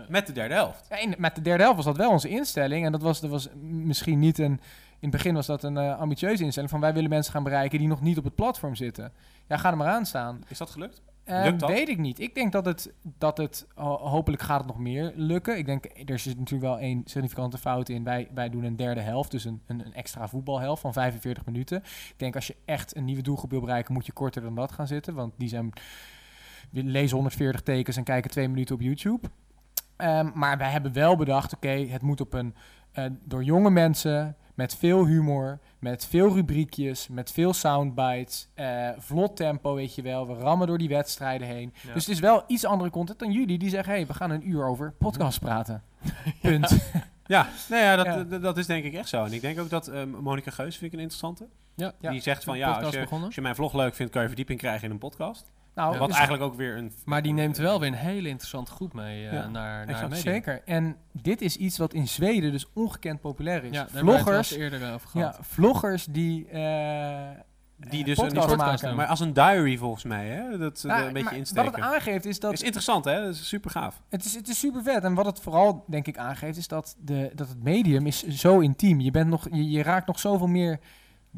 Met de derde helft.
Ja, in- met de derde helft was dat wel onze instelling. En dat was, dat was misschien niet een... In het begin was dat een eh, ambitieuze instelling van wij willen mensen gaan bereiken die nog niet op het platform zitten. Ja, ga er maar aan staan.
Is dat gelukt?
Eh,
Lukt dat?
Weet ik niet. Ik denk dat het, dat het ho- hopelijk gaat het nog meer lukken. Ik denk, er zit natuurlijk wel één significante fout in. Wij, wij doen een derde helft, dus een, een, een extra voetbalhelft van 45 minuten. Ik denk als je echt een nieuwe doelgroep wil bereiken, moet je korter dan dat gaan zitten. Want die zijn, lezen 140 tekens en kijken twee minuten op YouTube. Ehm, maar wij hebben wel bedacht, oké, het moet op een, eh, door jonge mensen met veel humor, met veel rubriekjes, met veel soundbites, eh, vlot tempo, weet je wel. We rammen door die wedstrijden heen.
Ja.
Dus het is wel iets andere content dan jullie die zeggen, hey, we gaan een uur over podcast praten. Punt.
Ja, nou ja, dat,
Ja.
dat- is denk ik echt zo. En ik denk ook dat eh Monika Geus vind ik een interessante.
Ja.
Ja.
Die zegt van ja, als je, als je mijn vlog leuk vindt, kan je verdieping krijgen in een podcast.
Nou,
Wat
dus-
eigenlijk ook weer een...
Maar die neemt wel weer een hele interessante groep mee eh,
Ja,
naar, naar media.
Zeker. En dit is iets wat in Zweden dus ongekend populair is.
Ja, daar hebben we het
vloggers,
eerder over
ja,
gehad.
vloggers die, eh
Die
eh,
dus een
podcast maken.
doen.
Maar als een diary volgens mij, hè? Dat ze
Nou,
een beetje
maar
insteken.
Wat het aangeeft is dat
is interessant, hè? Dat is super gaaf.
Het is, het is super vet. En wat het vooral, denk ik, aangeeft, is dat, de, dat het medium is zo intiem. Je, bent nog, je, je raakt nog zoveel meer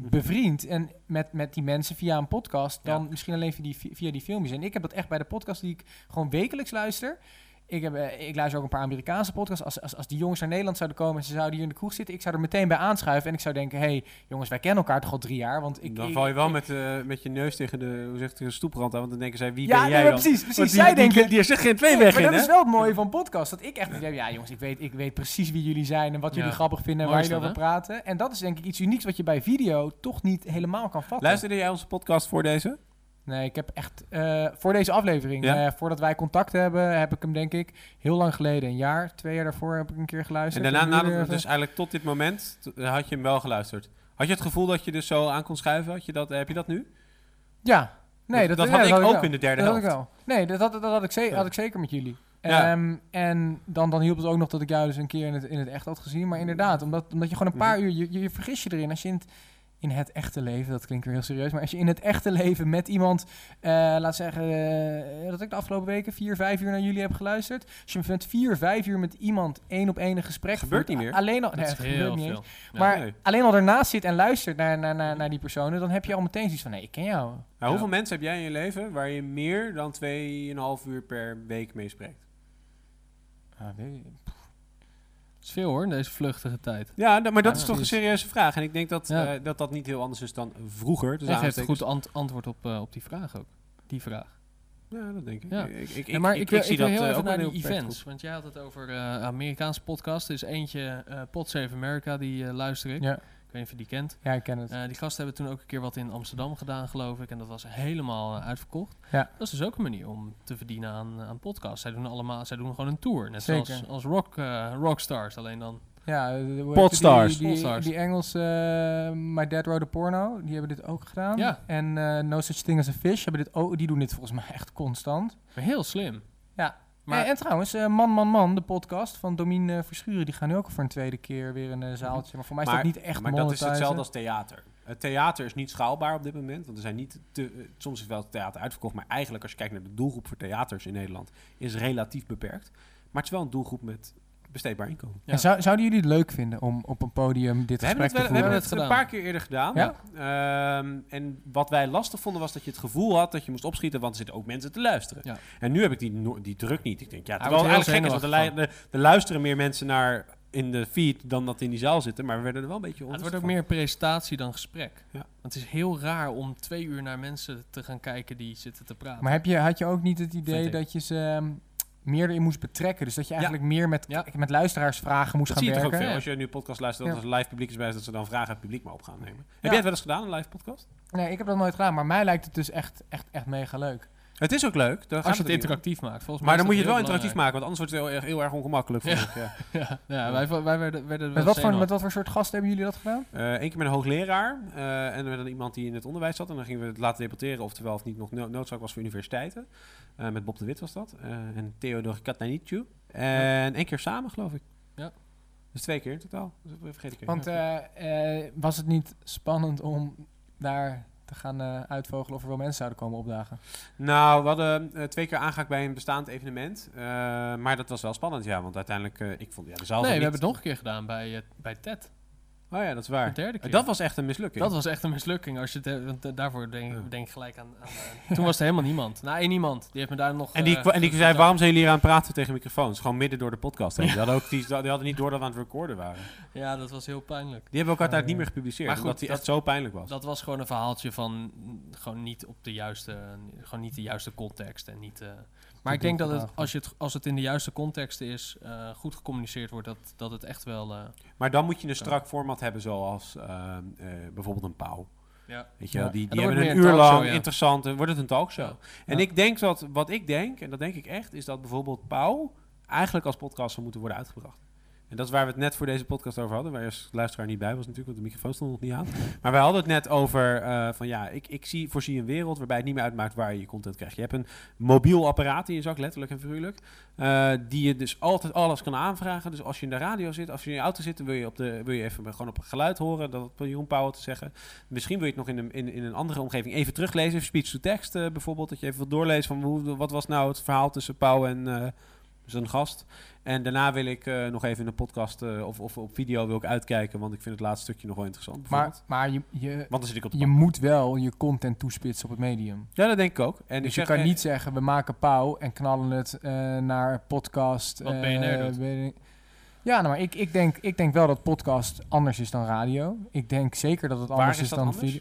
bevriend en met, met die mensen via een podcast dan misschien alleen via die, via die filmpjes. En ik heb dat echt bij de podcast die ik gewoon wekelijks luister. Ik, heb, eh, ik luister ook een paar Amerikaanse podcasts. Als, als, als die jongens naar Nederland zouden komen en ze zouden hier in de kroeg zitten, ik zou er meteen bij aanschuiven. En ik zou denken, hé hey, jongens, wij kennen elkaar toch al drie jaar. Want ik,
dan
ik-
val je wel
ik-
met, eh, met je neus tegen de, hoe zegt, tegen de stoeprand aan. Want dan denken zij, wie
Ja,
ben jij dan?
precies, precies.
Want die,
Zij
die,
denken,
die, er zit geen twee
Nee,
weg
maar
in,
dat
hè?
is wel het mooie van podcast. Dat ik echt denk, ja jongens, ik weet, ik weet precies wie jullie zijn en wat jullie
Ja.
grappig vinden en waar jullie over praten. En dat is denk ik iets unieks wat je bij video toch niet helemaal kan vatten.
Luisterde jij onze podcast voor deze?
Nee, ik heb echt eh, voor deze aflevering,
Ja?
eh, voordat wij contact hebben, heb ik hem denk ik heel lang geleden, een jaar, twee jaar daarvoor heb ik een keer geluisterd.
daarna,
En weer even-
dus eigenlijk tot dit moment, had je hem wel geluisterd. Had je het gevoel dat je dus zo aan kon schuiven? Had je dat, heb je dat nu?
Ja, nee,
dat,
dat,
dat
ja,
had ik ook
wel.
in de derde
Dat had
helft.
ik wel. Nee, dat had, dat had, ik, ze- had ik zeker met jullie.
Ja.
Ehm, en dan, dan hielp het ook nog dat ik jou dus een keer in het, in het echt had gezien. Maar inderdaad, omdat, omdat je gewoon een
Mhm.
paar uur, je, je, je vergis je erin. Als je in het, in het echte leven, dat klinkt weer heel serieus, maar als je in het echte leven met iemand, eh, laat zeggen, eh, dat ik de afgelopen weken vier, vijf uur naar jullie heb geluisterd. Als je met vier, vijf uur met iemand één op één een gesprek
Gebeurt
voert,
niet meer.
Alleen al,
Dat
nee, gebeurt niet
veel.
Maar
Nee.
alleen al daarnaast zit en luistert naar, naar, naar, naar die personen, dan heb je al meteen zoiets van, nee, ik ken jou.
Nou, hoeveel mensen heb jij in je leven waar je meer dan 2,5 uur per week mee spreekt?
Ah,
is veel hoor, in deze vluchtige tijd.
Ja, maar dat
Ja,
is toch een serieuze vraag. En ik denk dat,
Ja.
eh, dat dat niet heel anders is dan vroeger. Dus
Hij geeft een goed ant- antwoord op, eh, op die vraag ook. Die vraag.
Ja, dat denk ik.
Ja.
Ik, ik,
Ja, maar ik, wil,
zie
ik wil
dat
heel
eh,
even
ook
naar die
beperkt
events. Want jij had het over eh, Amerikaanse podcast. Er is eentje, eh Pod Save America, die luister ik.
Ja,
Ik weet niet of je die kent.
ja, ik ken het.
Eh, die gasten hebben toen ook een keer wat in Amsterdam gedaan, geloof ik. En dat was helemaal eh, uitverkocht.
Ja.
Dat is dus ook een manier om te verdienen aan, aan podcasts. Zij doen allemaal, zij doen gewoon een tour. Net
Zeker.
zoals als rock, eh, rockstars. Alleen dan
Ja, eh, heet
Podstars.
Die, die,
Podstars.
die Engelse eh, My Dad Wrote a Porno, die hebben dit ook gedaan.
Ja.
En eh, No Such Thing as a Fish, hebben dit ook, die doen dit volgens mij echt constant.
maar heel slim.
Ja.
Maar-
en, en trouwens, eh, Man Man Man, de podcast van Domien eh, Verschuren, die gaan nu ook voor een tweede keer weer een eh, zaaltje. Maar voor mij is
Maar-
dat niet echt
Maar dat is hetzelfde als theater. Het theater is niet schaalbaar op dit moment. Want er zijn niet te, eh, soms is wel het theater uitverkocht. Maar eigenlijk, als je kijkt naar de doelgroep voor theaters in Nederland, is relatief beperkt. Maar het is wel een doelgroep met besteedbaar inkomen.
Ja.
En zou, zouden jullie het leuk vinden om op een podium dit
We
gesprek te
we
voeren?
hebben het
gedaan.
een paar keer eerder gedaan.
Ja?
Ehm, en wat wij lastig vonden was dat je het gevoel had dat je moest opschieten, want er zitten ook mensen te luisteren.
Ja.
En nu heb ik die, no- die druk niet. Ik denk, ja, terwijl het eigenlijk gek is, want er, er- er luisteren meer mensen naar in de feed dan dat in die zaal zitten. Maar we werden er wel een beetje
Ja, het wordt ook
van.
meer presentatie dan gesprek.
Ja.
Want het is heel raar om twee uur naar mensen te gaan kijken die zitten te praten.
Maar heb je, had je ook niet het idee dat je ze ehm, meer erin moest betrekken? Dus dat je eigenlijk meer met,
Ja.
met luisteraarsvragen moest
Dat zie
gaan
je toch ook
werken?
veel. Als je nu podcast luistert, dat er live publiek is bij, dat ze dan vragen het publiek maar op gaan nemen. Heb jij het wel eens gedaan, een live podcast?
Nee, ik heb dat nooit gedaan, maar mij lijkt het dus echt, echt, echt mega leuk.
Het is ook leuk. daar
Als
gaat
je het interactief maakt. Volgens mij
Maar dan moet je het wel interactief maken, want anders wordt het heel, erg- heel erg ongemakkelijk. Vond ik, ja.
Ja, ja wij, wij werden, werden
Met wat, voor, met wat voor soort gasten hebben jullie dat gedaan?
Eén keer met een hoogleraar eh, en met een iemand die in het onderwijs zat. En dan gingen we het laten debatteren of terwijl of niet nog no- noodzaak was voor universiteiten. Eh, met Bob de Wit was dat. Eh, en Theodor Katnanitju. En één keer samen, geloof ik.
Ja.
Dus twee keer in totaal. Dus vergeet ik.
Want eh, eh, was het niet spannend om daar te gaan eh, uitvogelen of er wel mensen zouden komen opdagen?
Nou, we hadden eh, twee keer aangehaakt bij een bestaand evenement. Eh, maar dat was wel spannend, ja. Want uiteindelijk, eh, ik vond ja, de zaal
Nee, we
niet-
hebben het nog een keer gedaan bij, bij TED.
Oh ja, dat is
De
waar.
derde keer.
Dat was echt een mislukking.
Dat was echt een mislukking. Als je het, want eh, daarvoor denk, ik- denk gelijk aan... aan eh, toen was er helemaal niemand. Nou, één iemand. Die heeft me daar nog...
En die,
eh,
en die zei, waarom zijn jullie hier aan het praten tegen microfoons? Gewoon midden door de podcast. heen. Die, hadden ook, die, die hadden niet door dat we aan het recorden waren.
Ja, dat was heel pijnlijk.
Die hebben we ook niet meer gepubliceerd.
Maar goed,
omdat die
dat-
echt zo pijnlijk was.
Dat was gewoon een verhaaltje van mm, gewoon niet op de juiste, gewoon niet de juiste context en niet. Maar ik denk dat het, als, je het, als het in de juiste context is, eh, goed gecommuniceerd wordt, dat, dat het echt wel. eh,
maar dan moet je een strak format hebben zoals ehm, eh, bijvoorbeeld een pauw.
Ja.
Weet je,
Ja.
die, die hebben een uur lang
ja.
interessant, wordt het een talkshow.
Ja.
En
Ja.
ik denk dat, wat ik denk, en dat denk ik echt, is dat bijvoorbeeld Pauw eigenlijk als podcast zou moeten worden uitgebracht. En dat is waar we het net voor deze podcast over hadden, waar je als luisteraar niet bij was natuurlijk, want de microfoon stond nog niet aan. Maar wij hadden het net over eh, van ja, ik, ik zie, voorzie een wereld waarbij het niet meer uitmaakt waar je je content krijgt. Je hebt een mobiel apparaat in je zak, letterlijk en figuurlijk, eh, die je dus altijd alles kan aanvragen. Dus als je in de radio zit, als je in je auto zit, wil je, op de, wil je even gewoon op geluid horen, dat wil Jeroen Pauw te zeggen. Misschien wil je het nog in een, in, in een andere omgeving even teruglezen, speech-to-text eh, bijvoorbeeld, dat je even wat doorleest van hoe, wat was nou het verhaal tussen Pauw en eh, zijn gast. En daarna wil ik eh, nog even in een podcast eh, of, of op video wil ik uitkijken, want ik vind het laatste stukje nog wel interessant.
Maar, maar je, je,
want dan zit ik op de
je moet wel je content toespitsen op het medium.
Ja, dat denk ik ook. En
dus
ik
je
zeg,
kan
eh,
niet zeggen, we maken pauw en knallen het naar podcast.
Wat BNR doet.
weet ik- Ja, nou, maar ik, ik, denk, ik denk wel dat podcast anders is dan radio. Ik denk zeker dat het
Waar
anders
is
is, dan
anders?
video.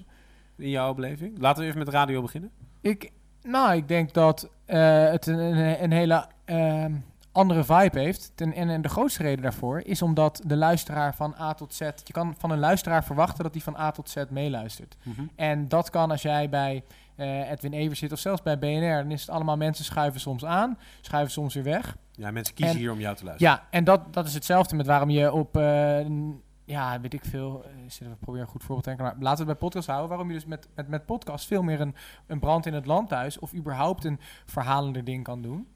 in jouw beleving. Laten we even met radio beginnen.
Ik, nou, ik denk dat het een, een, een hele ehm, andere vibe heeft. Ten, en, en de grootste reden daarvoor is omdat de luisteraar van A tot Z... Je kan van een luisteraar verwachten dat hij van A tot Z meeluistert. En dat kan als jij bij eh, Edwin Evers zit of zelfs bij BNR... dan is het allemaal mensen schuiven soms aan, schuiven soms weer weg.
Ja, mensen kiezen
En-
hier om jou te luisteren.
Ja, en dat, dat is hetzelfde met waarom je op... eh, ja, weet ik veel. zitten we proberen een goed voorbeeld te denken. Maar laten we het bij podcast houden. Waarom je dus met, met, met podcast veel meer een, een brand in het land thuis... of überhaupt een verhalender ding kan doen.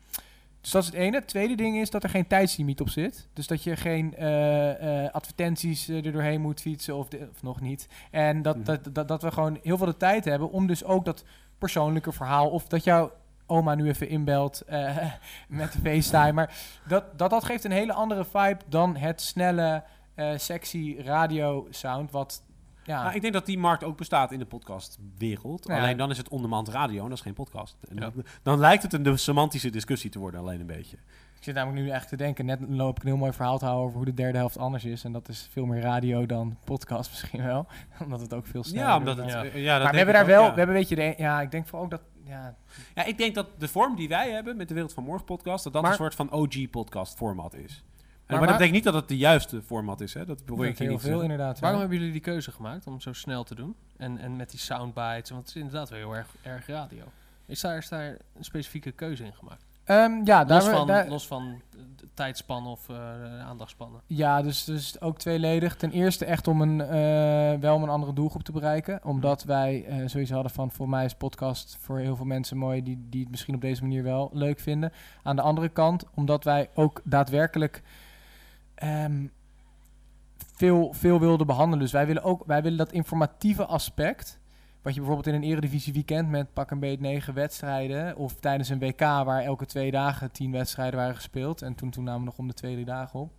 Dus dat is het ene. Het tweede ding is dat er geen tijdslimiet op zit. Dus dat je geen eh, eh, advertenties eh, er doorheen moet fietsen of, de- of nog niet. En dat,
Mhm.
dat, dat, dat we gewoon heel veel de tijd hebben om dus ook dat persoonlijke verhaal... of dat jouw oma nu even inbelt met de FaceTime. Maar dat, dat, dat geeft een hele andere vibe dan het snelle, sexy radio sound. Wat, ja,
Nou, ik denk dat die markt ook bestaat in de podcastwereld.
Ja.
Alleen dan is het on-demand radio en dat is geen podcast. En dan, dan lijkt het een semantische discussie te worden, alleen een beetje.
ik zit namelijk nu echt te denken. Net loop ik een heel mooi verhaal te houden over hoe de derde helft anders is. En dat is veel meer radio dan podcast misschien wel. omdat het ook veel sneller
Ja, omdat
is.
het.
Ja.
eh, ja, dat
Maar we hebben daar
ook,
wel, we hebben weet je, de, ja, ik denk vooral ook dat, ja,
Ja, ik denk dat de vorm die wij hebben met de Wereld van Morgen podcast, dat dat
Maar-
een soort van OG podcast format is.
Maar
maar, dat betekent niet dat het de juiste format is, hè? Dat probeer ik
heel
niet
veel inderdaad. ja.
Waarom hebben jullie die keuze gemaakt om zo snel te doen? En, en met die soundbites, want het is inderdaad wel heel erg, erg radio. Is daar, is daar een specifieke keuze in gemaakt?
Ehm, ja, daar,
Los van,
daar-
los van de tijdspan of eh aandachtspannen?
Ja, dus, dus ook tweeledig. Ten eerste echt om een, eh, wel om een andere doelgroep te bereiken. Omdat wij eh sowieso hadden van, voor mij is podcast voor heel veel mensen mooi die, die het misschien op deze manier wel leuk vinden. Aan de andere kant, omdat wij ook daadwerkelijk ehm, veel, veel wilden behandelen. Dus wij willen ook wij willen dat informatieve aspect. Wat je bijvoorbeeld in een eredivisie weekend met pak een beet negen wedstrijden. Of tijdens een WK waar elke twee dagen tien wedstrijden waren gespeeld. En toen, toen namen we nog om de twee, drie dagen op.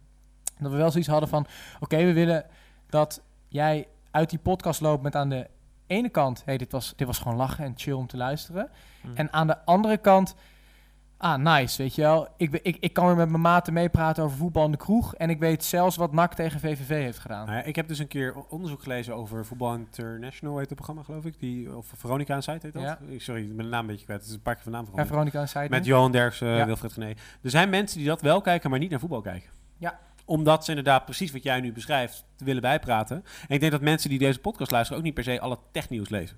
Dat we wel zoiets hadden van, oké, we willen dat jij uit die podcast loopt met aan de ene kant, hey, dit was, dit was gewoon lachen en chill om te luisteren.
Hmm.
En aan de andere kant, ah, nice, weet je wel. Ik, ik, ik kan weer met mijn maten meepraten over voetbal in de kroeg. En ik weet zelfs wat NAC tegen VVV heeft gedaan.
Nou ja, ik heb dus een keer onderzoek gelezen over Voetbal International, heet het programma, geloof ik. Die, of Veronica Insight heet dat?
Ja.
Sorry, ik ben de naam een beetje kwijt. Het is een paar keer van naam veranderd.
Veronica en Seidel.
Met Johan Derksen,
Ja.
Wilfred Gené. Er zijn mensen die dat wel kijken, maar niet naar voetbal kijken.
Ja.
Omdat ze inderdaad precies wat jij nu beschrijft te willen bijpraten. En ik denk dat mensen die deze podcast luisteren ook niet per se alle technieuws lezen.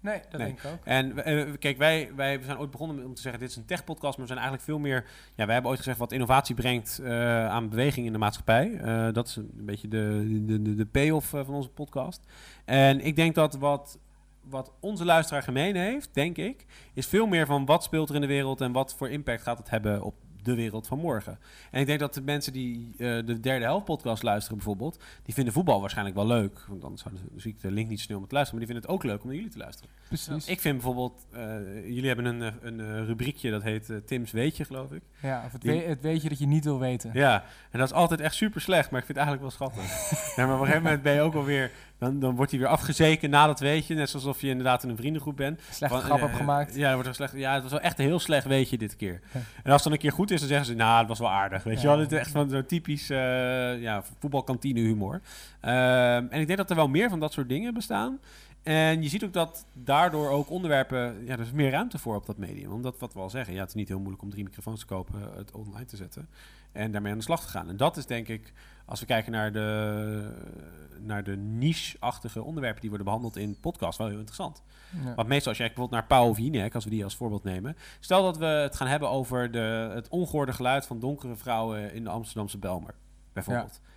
Nee, dat
Nee.
denk ik ook.
En eh, kijk, wij, wij zijn ooit begonnen om te zeggen, dit is een tech-podcast, maar we zijn eigenlijk veel meer... Ja, wij hebben ooit gezegd wat innovatie brengt eh, aan beweging in de maatschappij. Eh, dat is een beetje de, de, de, de payoff van onze podcast. En ik denk dat wat, wat onze luisteraar gemeen heeft, denk ik, is veel meer van wat speelt er in de wereld en wat voor impact gaat het hebben op de wereld van morgen. En ik denk dat de mensen die eh, de derde helft podcast luisteren bijvoorbeeld, die vinden voetbal waarschijnlijk wel leuk. Want dan zie ik de link niet snel om te luisteren, maar die vinden het ook leuk om naar jullie te luisteren.
Precies.
Ik vind bijvoorbeeld, eh, jullie hebben een, eh, een rubriekje dat heet Tim's Weetje, geloof ik.
ja, of het,
Die-
we- het weet je dat je niet wil weten.
Ja, en dat is altijd echt super slecht, maar ik vind het eigenlijk wel schattig. ja, maar op een gegeven moment ben je ook alweer, dan, dan wordt hij weer afgezeken na dat weetje, net alsof je inderdaad in een vriendengroep bent.
Slechte
Van,
grap
eh,
heb gemaakt.
Ja, wordt er slecht, ja, het was wel echt een heel slecht weetje dit keer.
Ja.
En als het dan een keer goed is, dan zeggen ze, nou, het was wel aardig. Weet je wel, het is echt van zo'n typisch eh ja, voetbalkantine humor. Ehm, en ik denk dat er wel meer van dat soort dingen bestaan. En je ziet ook dat daardoor ook onderwerpen, ja, er is meer ruimte voor op dat medium. Omdat wat we al zeggen, ja, het is niet heel moeilijk om drie microfoons te kopen, het online te zetten en daarmee aan de slag te gaan. En dat is denk ik, als we kijken naar de, naar de niche-achtige onderwerpen die worden behandeld in podcast, wel heel interessant.
Ja.
Want meestal als je bijvoorbeeld naar Paul Wienek, als we die als voorbeeld nemen. Stel dat we het gaan hebben over de, het ongehoorde geluid van donkere vrouwen in de Amsterdamse Belmer, bijvoorbeeld. Ja,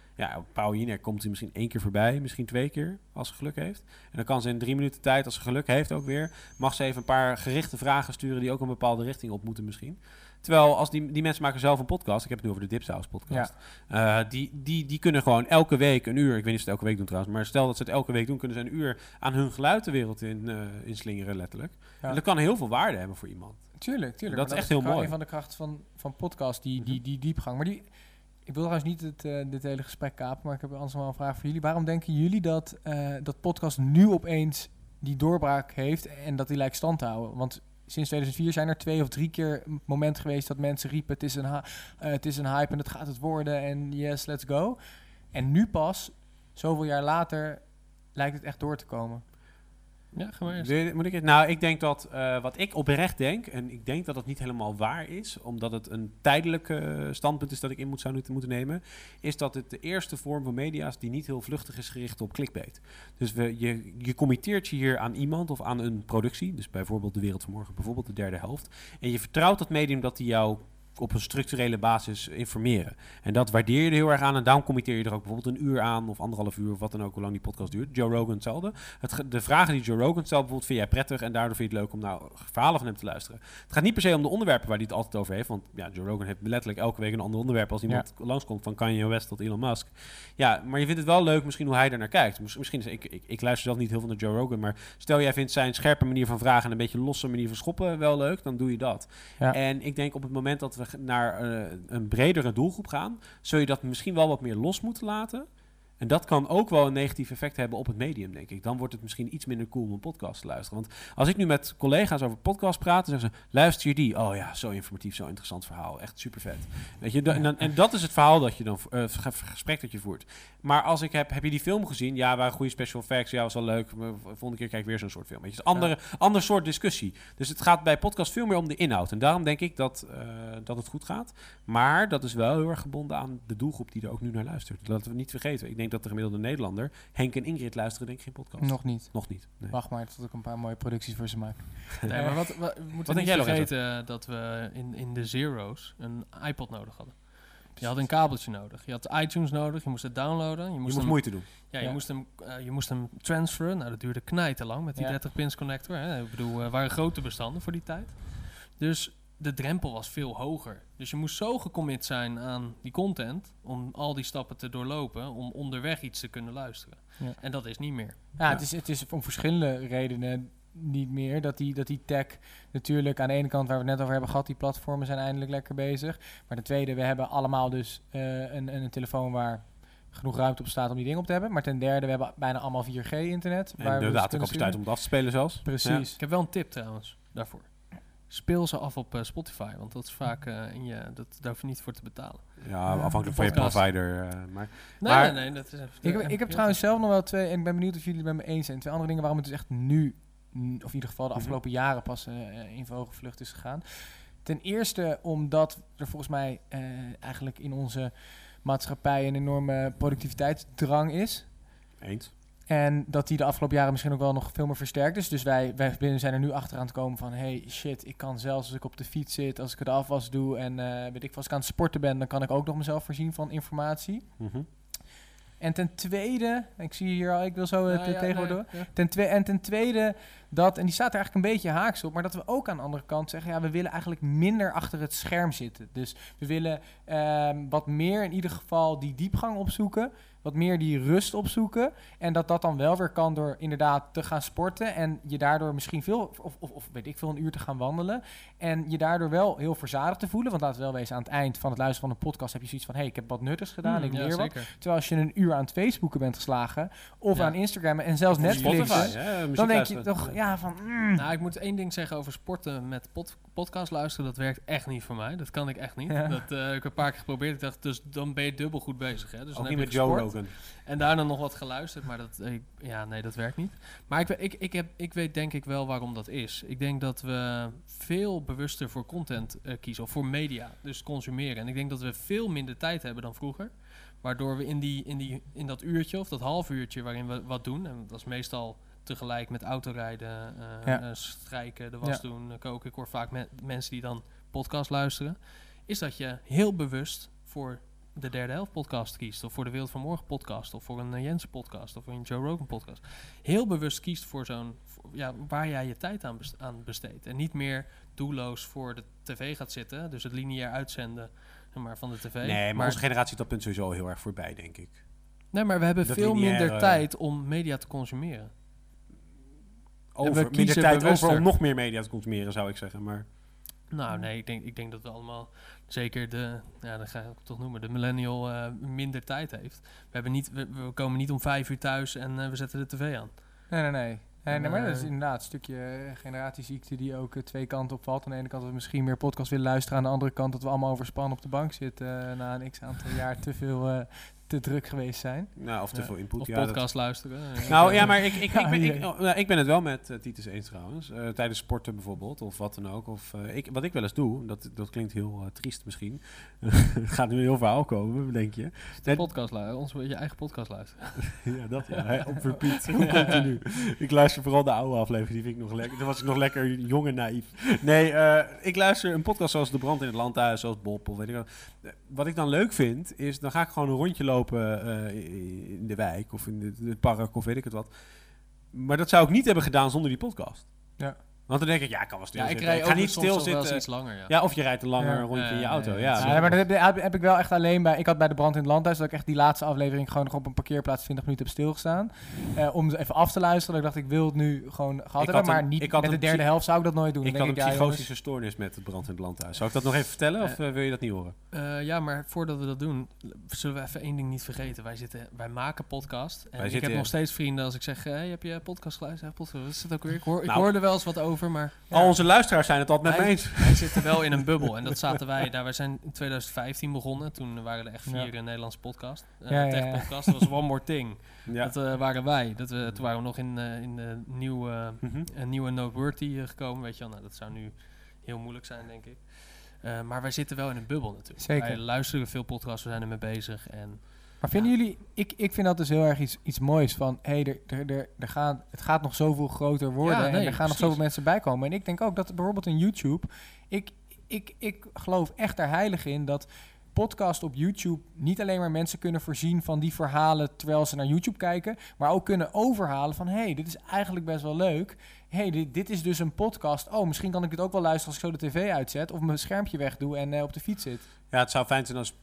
Paul Wienek komt hij misschien één keer voorbij, misschien twee keer, als ze geluk heeft. En dan kan ze in drie minuten tijd, als ze geluk heeft ook weer, mag ze even een paar gerichte vragen sturen die ook een bepaalde richting op moeten misschien. Terwijl als die, die mensen maken zelf een podcast, ik heb het nu over de Dipsaus podcast. Eh, die, die, die kunnen gewoon elke week een uur, ik weet niet of ze het elke week doen trouwens, maar stel dat ze het elke week doen, kunnen ze een uur aan hun geluid de wereld in, eh in slingeren letterlijk.
Ja.
En dat kan heel veel waarde hebben voor iemand.
Tuurlijk, tuurlijk.
Dat is echt heel mooi.
Een van de krachten van, van podcast, die, die, die diepgang. Maar die, ik wil trouwens niet het, eh, dit hele gesprek kapen, maar ik heb anders wel een vraag voor jullie. Waarom denken jullie dat, eh, dat podcast nu opeens die doorbraak heeft en dat die lijkt stand te houden? Want sinds 2004 zijn er twee of drie keer een moment geweest dat mensen riepen: het is een, eh, het is een hype en het gaat het worden en yes, let's go. En nu pas, zoveel jaar later, lijkt het echt door te komen.
Ja,
je- Moet ik het? Nou, ik denk dat eh, wat ik oprecht denk, en ik denk dat het niet helemaal waar is, omdat het een tijdelijk standpunt is dat ik in moet zou moeten nemen, is dat het de eerste vorm van media is die niet heel vluchtig is gericht op clickbait. Dus we, je, je committeert je hier aan iemand of aan een productie, dus bijvoorbeeld De Wereld van Morgen, bijvoorbeeld de derde helft, en je vertrouwt dat medium dat die jou op een structurele basis informeren. En dat waardeer je er heel erg aan. En daarom committeer je er ook bijvoorbeeld een uur aan, of anderhalf uur, of wat dan ook, hoe lang die podcast duurt. Joe Rogan hetzelfde. Het, de vragen die Joe Rogan stelt, bijvoorbeeld, vind jij prettig en daardoor vind je het leuk om naar verhalen van hem te luisteren. Het gaat niet per se om de onderwerpen waar hij het altijd over heeft. Want ja, Joe Rogan heeft letterlijk elke week een ander onderwerp als iemand langskomt, van Kanye West tot Elon Musk. Ja, maar je vindt het wel leuk misschien hoe hij daar naar kijkt. Mis- Misschien is, ik, ik, ik luister zelf niet heel veel naar Joe Rogan, maar stel jij vindt zijn scherpe manier van vragen en een beetje losse manier van schoppen wel leuk, dan doe je dat.
Ja.
En ik denk op het moment dat we naar eh, een bredere doelgroep gaan, zul je dat misschien wel wat meer los moeten laten. En dat kan ook wel een negatief effect hebben op het medium, denk ik. Dan wordt het misschien iets minder cool om een podcast te luisteren. Want als ik nu met collega's over podcast praat, dan zeggen ze: luister je die? Oh ja, zo informatief, zo interessant verhaal. Echt super vet. Weet je, en, dan- en dat is het verhaal dat je dan, het ge- gesprek dat je voert. Maar als ik heb, heb je die film gezien? Ja, waren goede special effects. Ja, was wel leuk. Maar volgende keer kijk ik weer zo'n soort film. Weet je, het is een andere, ander soort discussie. Dus het gaat bij podcast veel meer om de inhoud. En daarom denk ik dat, eh, dat het goed gaat. Maar dat is wel heel erg gebonden aan de doelgroep die er ook nu naar luistert. Dat we niet vergeten. Ik denk dat de gemiddelde Nederlander, Henk en Ingrid luisteren denk ik geen podcast.
Nog niet.
Nog niet. Nee.
Wacht maar tot ik een paar mooie producties voor ze maak.
Nee, maar wat, wat, we moeten
denk
niet
Lorenzo?
vergeten dat we in, in de zero's een iPod nodig hadden. Je had een kabeltje nodig. Je had iTunes nodig. Je moest het downloaden. Je
Je
moest,
moet
hem,
moeite doen.
ja, je
Ja.
moest hem, eh, je moest hem transferen. Nou, dat duurde knijten lang met die
Ja.
30 pins connector. Hè. Ik bedoel, eh waren grote bestanden voor die tijd. Dus de drempel was veel hoger. Dus je moest zo gecommit zijn aan die content om al die stappen te doorlopen om onderweg iets te kunnen luisteren.
Ja.
En dat is niet meer.
Ja, Het, is, het is om verschillende redenen niet meer. Dat die, dat die tech natuurlijk aan de ene kant, waar we het net over hebben gehad, die platformen zijn eindelijk lekker bezig. Maar de tweede, we hebben allemaal dus eh, een, een telefoon waar genoeg ruimte op staat om die dingen op te hebben. Maar ten derde, we hebben bijna allemaal 4G-internet.
En de datacapaciteit om het af te spelen zelfs.
Precies.
Ik heb wel een tip trouwens daarvoor. Speel ze af op eh, Spotify, want dat is vaak eh, in je, dat, daar hoef je niet voor te betalen.
Ja, afhankelijk van je provider. eh, maar
Nee,
Maar-
nee, nee, dat is even
Ik,
eh,
ik heb trouwens zelf nog wel twee, en ik ben benieuwd of jullie het met me eens zijn. Twee andere dingen waarom het dus echt nu, of in ieder geval de
Mhm.
afgelopen jaren pas in verhoogde vlucht is gegaan. Ten eerste omdat er volgens mij eh, eigenlijk in onze maatschappij een enorme productiviteitsdrang is.
eens.
En dat die de afgelopen jaren misschien ook wel nog veel meer versterkt is. Dus wij, wij binnen zijn er nu achter aan het komen van... hey, shit, ik kan zelfs als ik op de fiets zit, als ik de afwas doe... en eh, weet ik, veel, als ik aan het sporten ben, dan kan ik ook nog mezelf voorzien van informatie.
Mhm.
En ten tweede, ik zie hier al, ik wil zo het
Ja,
eh,
ja,
tegenwoordig
nee,
door.
ja.
Ten twe- en ten tweede dat, en die staat er eigenlijk een beetje haaks op, maar dat we ook aan de andere kant zeggen, ja, we willen eigenlijk minder achter het scherm zitten. Dus we willen ehm, wat meer in ieder geval die diepgang opzoeken, wat meer die rust opzoeken. En dat dat dan wel weer kan door inderdaad te gaan sporten en je daardoor misschien veel, of, of, of weet ik veel, een uur te gaan wandelen. En je daardoor wel heel verzadigd te voelen, want laten we wel wezen, aan het eind van het luisteren van een podcast heb je zoiets van, hé, hey, ik heb wat nuttigs gedaan,
Hmm,
ik
ja,
leer wat. Terwijl als je een uur aan het Facebooken bent geslagen, of
Ja.
aan Instagram en zelfs
Of
Netflix,
Spotify,
dan denk je toch, ja, van... mm.
Nou, ik moet één ding zeggen over sporten met pod- podcast luisteren. Dat werkt echt niet voor mij. Dat kan ik echt niet.
Ja.
Dat eh, ik heb een paar keer geprobeerd. Ik dacht, dus dan ben je dubbel goed bezig. Hè? Dus dan
Ook
heb
niet
je
met Joe
gesport En daarna nog wat geluisterd. Maar dat, ja, nee, dat werkt niet. Maar ik, ik, ik, heb, ik weet denk ik wel waarom dat is. Ik denk dat we veel bewuster voor content eh, kiezen. Of voor media. Dus consumeren. En ik denk dat we veel minder tijd hebben dan vroeger. Waardoor we in, die, in, die, in dat uurtje of dat half uurtje waarin we wat doen. En dat is meestal tegelijk met autorijden, eh,
Ja.
eh, strijken, de was
Ja.
doen, koken. Ik hoor vaak me- mensen die dan podcast luisteren. Is dat je heel bewust voor de derde helft podcast kiest. Of voor de Wereld van Morgen podcast. Of voor een eh, Jensen podcast. Of voor een Joe Rogan podcast. Heel bewust kiest voor zo'n... Ja, waar jij je tijd aan, best- aan besteedt. En niet meer doelloos voor de tv gaat zitten. Dus het lineair uitzenden maar, van de tv.
Nee, maar, onze generatie dat punt sowieso heel erg voorbij, denk ik.
nee, maar we hebben
dat
veel
lineaire-
minder tijd om media te consumeren.
Over, minder tijd over om nog meer media te consumeren, zou ik zeggen. Maar
Nou, nee, ik denk, ik denk dat we allemaal, zeker de, ja, dat ga ik toch noemen, de millennial eh, minder tijd heeft. We, hebben niet, we, we komen niet om vijf uur thuis en eh, we zetten de tv aan.
Nee, nee, nee. Nee, nee, maar dat is
Nee.
inderdaad een stukje eh, generatieziekte die ook eh, twee kanten opvalt. Aan de ene kant dat we misschien meer podcast willen luisteren. Aan de andere kant dat we allemaal overspannen op de bank zitten. eh, na een x-aantal jaar te veel eh, te druk geweest zijn.
nou, of te
Ja,
veel input.
Of
ja, dat-
podcast luisteren.
Nou ja, maar ik, ik, ik, ben, ik, oh, nou, ik ben het wel met eh, Titus eens trouwens. Eh, tijdens sporten bijvoorbeeld, of wat dan ook. Of, eh, ik, wat ik wel eens doe, dat, dat klinkt heel triest misschien. Het gaat nu een heel verhaal komen, denk je.
de podcast luisteren, ons je eigen podcast luisteren.
ja, dat ja. hè, Op repeat, continu. Ik luister vooral de oude aflevering, die vind ik nog lekker. Toen was ik nog lekker jong en naïef. Nee, eh, ik luister een podcast zoals De Brand in het Landhuis, zoals Bob of weet ik wat. Wat ik dan leuk vind, is dan ga ik gewoon een rondje lopen eh, in de wijk of in het park of weet ik het wat. Maar dat zou ik niet hebben gedaan zonder die podcast.
Ja.
Want dan denk ik, ja, ik kan wel
Ja, ik
stilzitten.
rij
ik ga niet stilzitten.
iets langer, ja.
Ja, of je rijdt een langer
Ja.
rondje in je auto.
ja,
maar dat heb, heb, heb ik wel echt alleen bij. Ik had bij de brand in het landhuis dat ik echt die laatste aflevering gewoon nog op een parkeerplaats 20 minuten heb stilgestaan. Eh, om ze even af te luisteren. Dat ik dacht, ik wil het nu gewoon gehad
had
hebben. Maar
een-
niet
ik had
met de derde helft zou ik dat nooit doen.
Ik had een psychotische stoornis met het brand in het landhuis. Zou ik dat nog even vertellen of eh, wil je dat niet horen?
Eh, ja, maar voordat we dat doen, zullen we even één ding niet vergeten. Wij, zitten, wij maken podcast. En
Wij
ik
zitten-
heb nog steeds vrienden als ik zeg, hey, heb je podcast geluisterd? Podcast. Wat is het ook weer? Ik
Nou.
hoorde wel eens wat over, maar
Ja.
Al onze luisteraars zijn het altijd met me
wij,
eens.
wij zitten wel in een bubbel. En dat zaten wij daar. Wij zijn in 2015 begonnen. Toen waren er echt vier
Ja.
eh, Nederlandse podcasts. Uh,
Ja, ja,
tech
ja.
podcast. Dat was One More Thing.
Ja.
Dat eh, waren wij. Dat we, toen waren we nog in, eh, in de nieuwe,
Mhm.
een nieuwe Noteworthy eh, gekomen. Weet je wel. Nou, dat zou nu heel moeilijk zijn, denk ik. Eh, maar wij zitten wel in een bubbel natuurlijk.
Zeker.
Wij luisteren veel podcasts. We zijn ermee bezig. En
Maar vinden jullie, ik, ik vind dat dus heel erg iets, iets moois van, hé, hey, er, er, er, er gaat, het gaat nog zoveel groter worden
Ja,
en er gaan nog zoveel mensen bij komen. En ik denk ook dat bijvoorbeeld in YouTube, ik, ik, ik geloof echt er heilig in dat podcast op YouTube niet alleen maar mensen kunnen voorzien van die verhalen terwijl ze naar YouTube kijken, maar ook kunnen overhalen van, hé, hey, dit is eigenlijk best wel leuk. Hé, hey, dit, dit is dus een podcast. Oh, misschien kan ik dit ook wel luisteren als ik zo de tv uitzet of mijn schermpje wegdoe en eh, op de fiets zit.
Ja, het zou fijn zijn als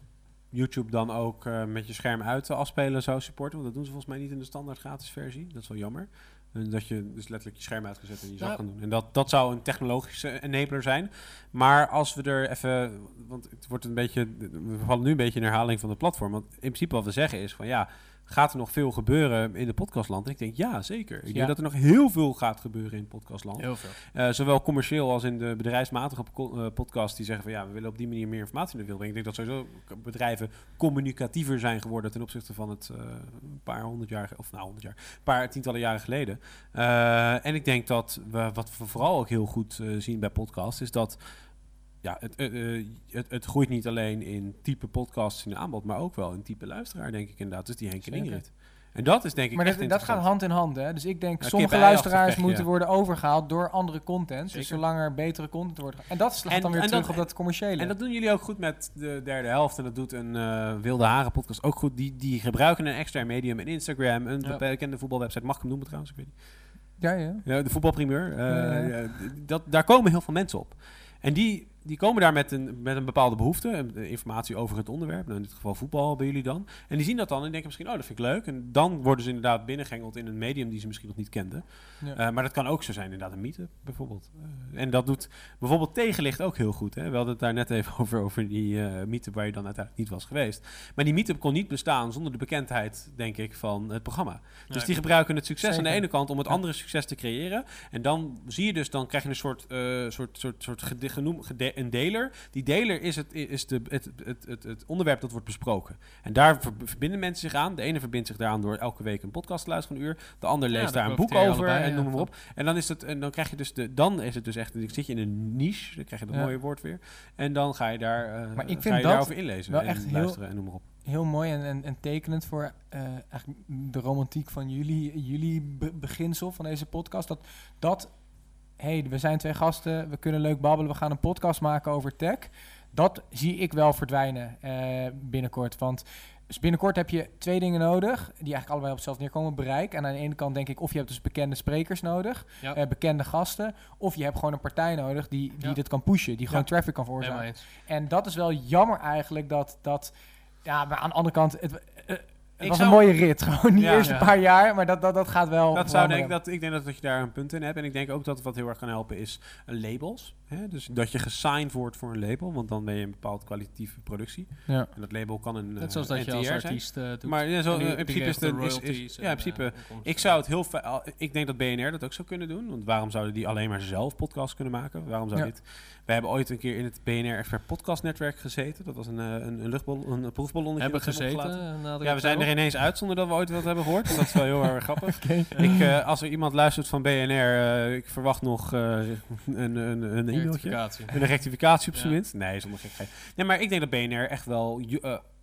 YouTube dan ook eh, met je scherm uit eh, afspelen zou supporten. Want dat doen ze volgens mij niet in de standaard gratis versie. Dat is wel jammer. En dat je dus letterlijk je scherm uitgezet en je
Ja.
kan doen. En dat, dat zou een technologische enabler zijn. Maar als we er even... Want het wordt een beetje... We vallen nu een beetje in herhaling van de platform. Want in principe wat we zeggen is van ja... Gaat er nog veel gebeuren in de podcastland? En ik denk ja, zeker. Ik
Ja.
denk dat er nog heel veel gaat gebeuren in het podcastland.
heel veel.
Eh, zowel commercieel als in de bedrijfsmatige eh, podcast die zeggen van ja, we willen op die manier meer informatie in de wereld brengen. Ik denk dat sowieso bedrijven communicatiever zijn geworden ten opzichte van het eh, een paar honderd jaar, of nou honderd jaar, een paar tientallen jaren geleden. En ik denk dat we, wat we vooral ook heel goed zien bij podcasts, is dat ja, het, eh, eh, het, het groeit niet alleen in type podcasts in de aanbod, maar ook wel in type luisteraar, denk ik inderdaad. Dus die Henk en. Ingrid. En dat is denk ik
Maar
echt
dat, dat gaat hand in hand, hè? Dus ik denk, sommige luisteraars moeten
ja.
worden overgehaald door andere content. Dus zolang er betere content wordt. En dat slaat
En-
dan weer terug
dat-
op dat commerciële.
En dat doen jullie ook goed met de derde helft. En dat doet een eh, Wilde Haren podcast ook goed. Die, die gebruiken een extra medium, een Instagram, een
Ja.
bekende voetbalwebsite. Mag ik hem noemen trouwens? Ik weet niet.
ja, ja.
Ja, de voetbalprimeur. D- dat, daar komen heel veel mensen op. En die die komen daar met een, met een bepaalde behoefte, eh, informatie over het onderwerp. Nou, in dit geval voetbal bij jullie dan. En die zien dat dan en denken misschien, oh, dat vind ik leuk. En dan worden ze inderdaad binnengengeld in een medium die ze misschien nog niet kenden.
Ja.
Eh, maar dat kan ook zo zijn, inderdaad, een meetup bijvoorbeeld. Eh, en dat doet bijvoorbeeld tegenlicht ook heel goed. Hè? We hadden het daar net even over, over die eh meetup waar je dan uiteindelijk niet was geweest. Maar die meetup kon niet bestaan zonder de bekendheid, denk ik, van het programma. Dus die gebruiken het succes aan de ene kant om het andere succes te creëren. En dan zie je dus, dan krijg je een soort, soort, soort, soort gede- genoem, gede- een deler. Die deler is, het, is de, het, het, het, het onderwerp dat wordt besproken. En daar ver- verbinden mensen zich aan. De ene verbindt zich daaraan door elke week een podcast te luisteren, een uur. De ander leest daar een boek over
allebei,
en
ja,
noem maar
van.
op. En dan, is het, en dan krijg je dus de, dan is het dus echt, dan zit je in een niche, dan krijg je dat
Ja.
mooie woord weer. En dan ga je daar, eh,
Maar ik
ga
vind
je
dat
daarover inlezen
wel
en
echt heel-
luisteren en noem maar op.
heel mooi en, en, en tekenend voor eh, eigenlijk de romantiek van jullie, jullie be- beginsel van deze podcast. Dat, dat hey, we zijn twee gasten, we kunnen leuk babbelen, we gaan een podcast maken over tech. Dat zie ik wel verdwijnen eh, binnenkort. Want dus binnenkort heb je twee dingen nodig, die eigenlijk allebei op hetzelfde neerkomen. Bereik. En aan de ene kant denk ik, of je hebt dus bekende sprekers nodig,
Ja.
eh, bekende gasten. Of je hebt gewoon een partij nodig die, die
Ja.
dit kan pushen, die gewoon
Ja.
traffic kan veroorzaken. En dat is wel jammer eigenlijk dat dat. Ja, maar aan de andere kant, het, het
Ik
was
zou-
een mooie rit. Gewoon die
Ja.
eerste
Ja.
paar jaar, maar dat, dat, dat gaat wel.
Dat zou denk dat, ik denk dat, dat je daar een punt in hebt. En ik denk ook dat wat heel erg kan helpen is eh, labels. Hè? Dus dat je gesigned wordt voor een label, want dan ben je een bepaald kwalitatieve productie.
Ja.
En dat label kan een
Net zoals
eh,
dat je
NTR
als
zijn.
artiest eh, doet.
Maar ja, zo, eh, in principe is de, is, is, ja, in principe.
eh,
ik zou het heel Ik denk dat BNR dat ook zou kunnen doen. Want waarom zouden die alleen maar zelf podcast kunnen maken? Waarom zou
Ja.
dit? We hebben ooit een keer in het BNR Expert Podcast Netwerk gezeten. Dat was een, eh, een, een luchtbal, een proefballonnetje.
hebben gezeten. eh,
Ja, we zijn er ineens uit zonder dat we ooit wat hebben gehoord. Dus dat is wel heel erg grappig. Ik, eh, als er iemand luistert van BNR, ik verwacht nog een, een, een e-mailtje.
Rectificatie.
Een rectificatie op zijn
Ja.
minst. Nee, zonder gekheid. Nee, maar ik denk dat BNR echt wel...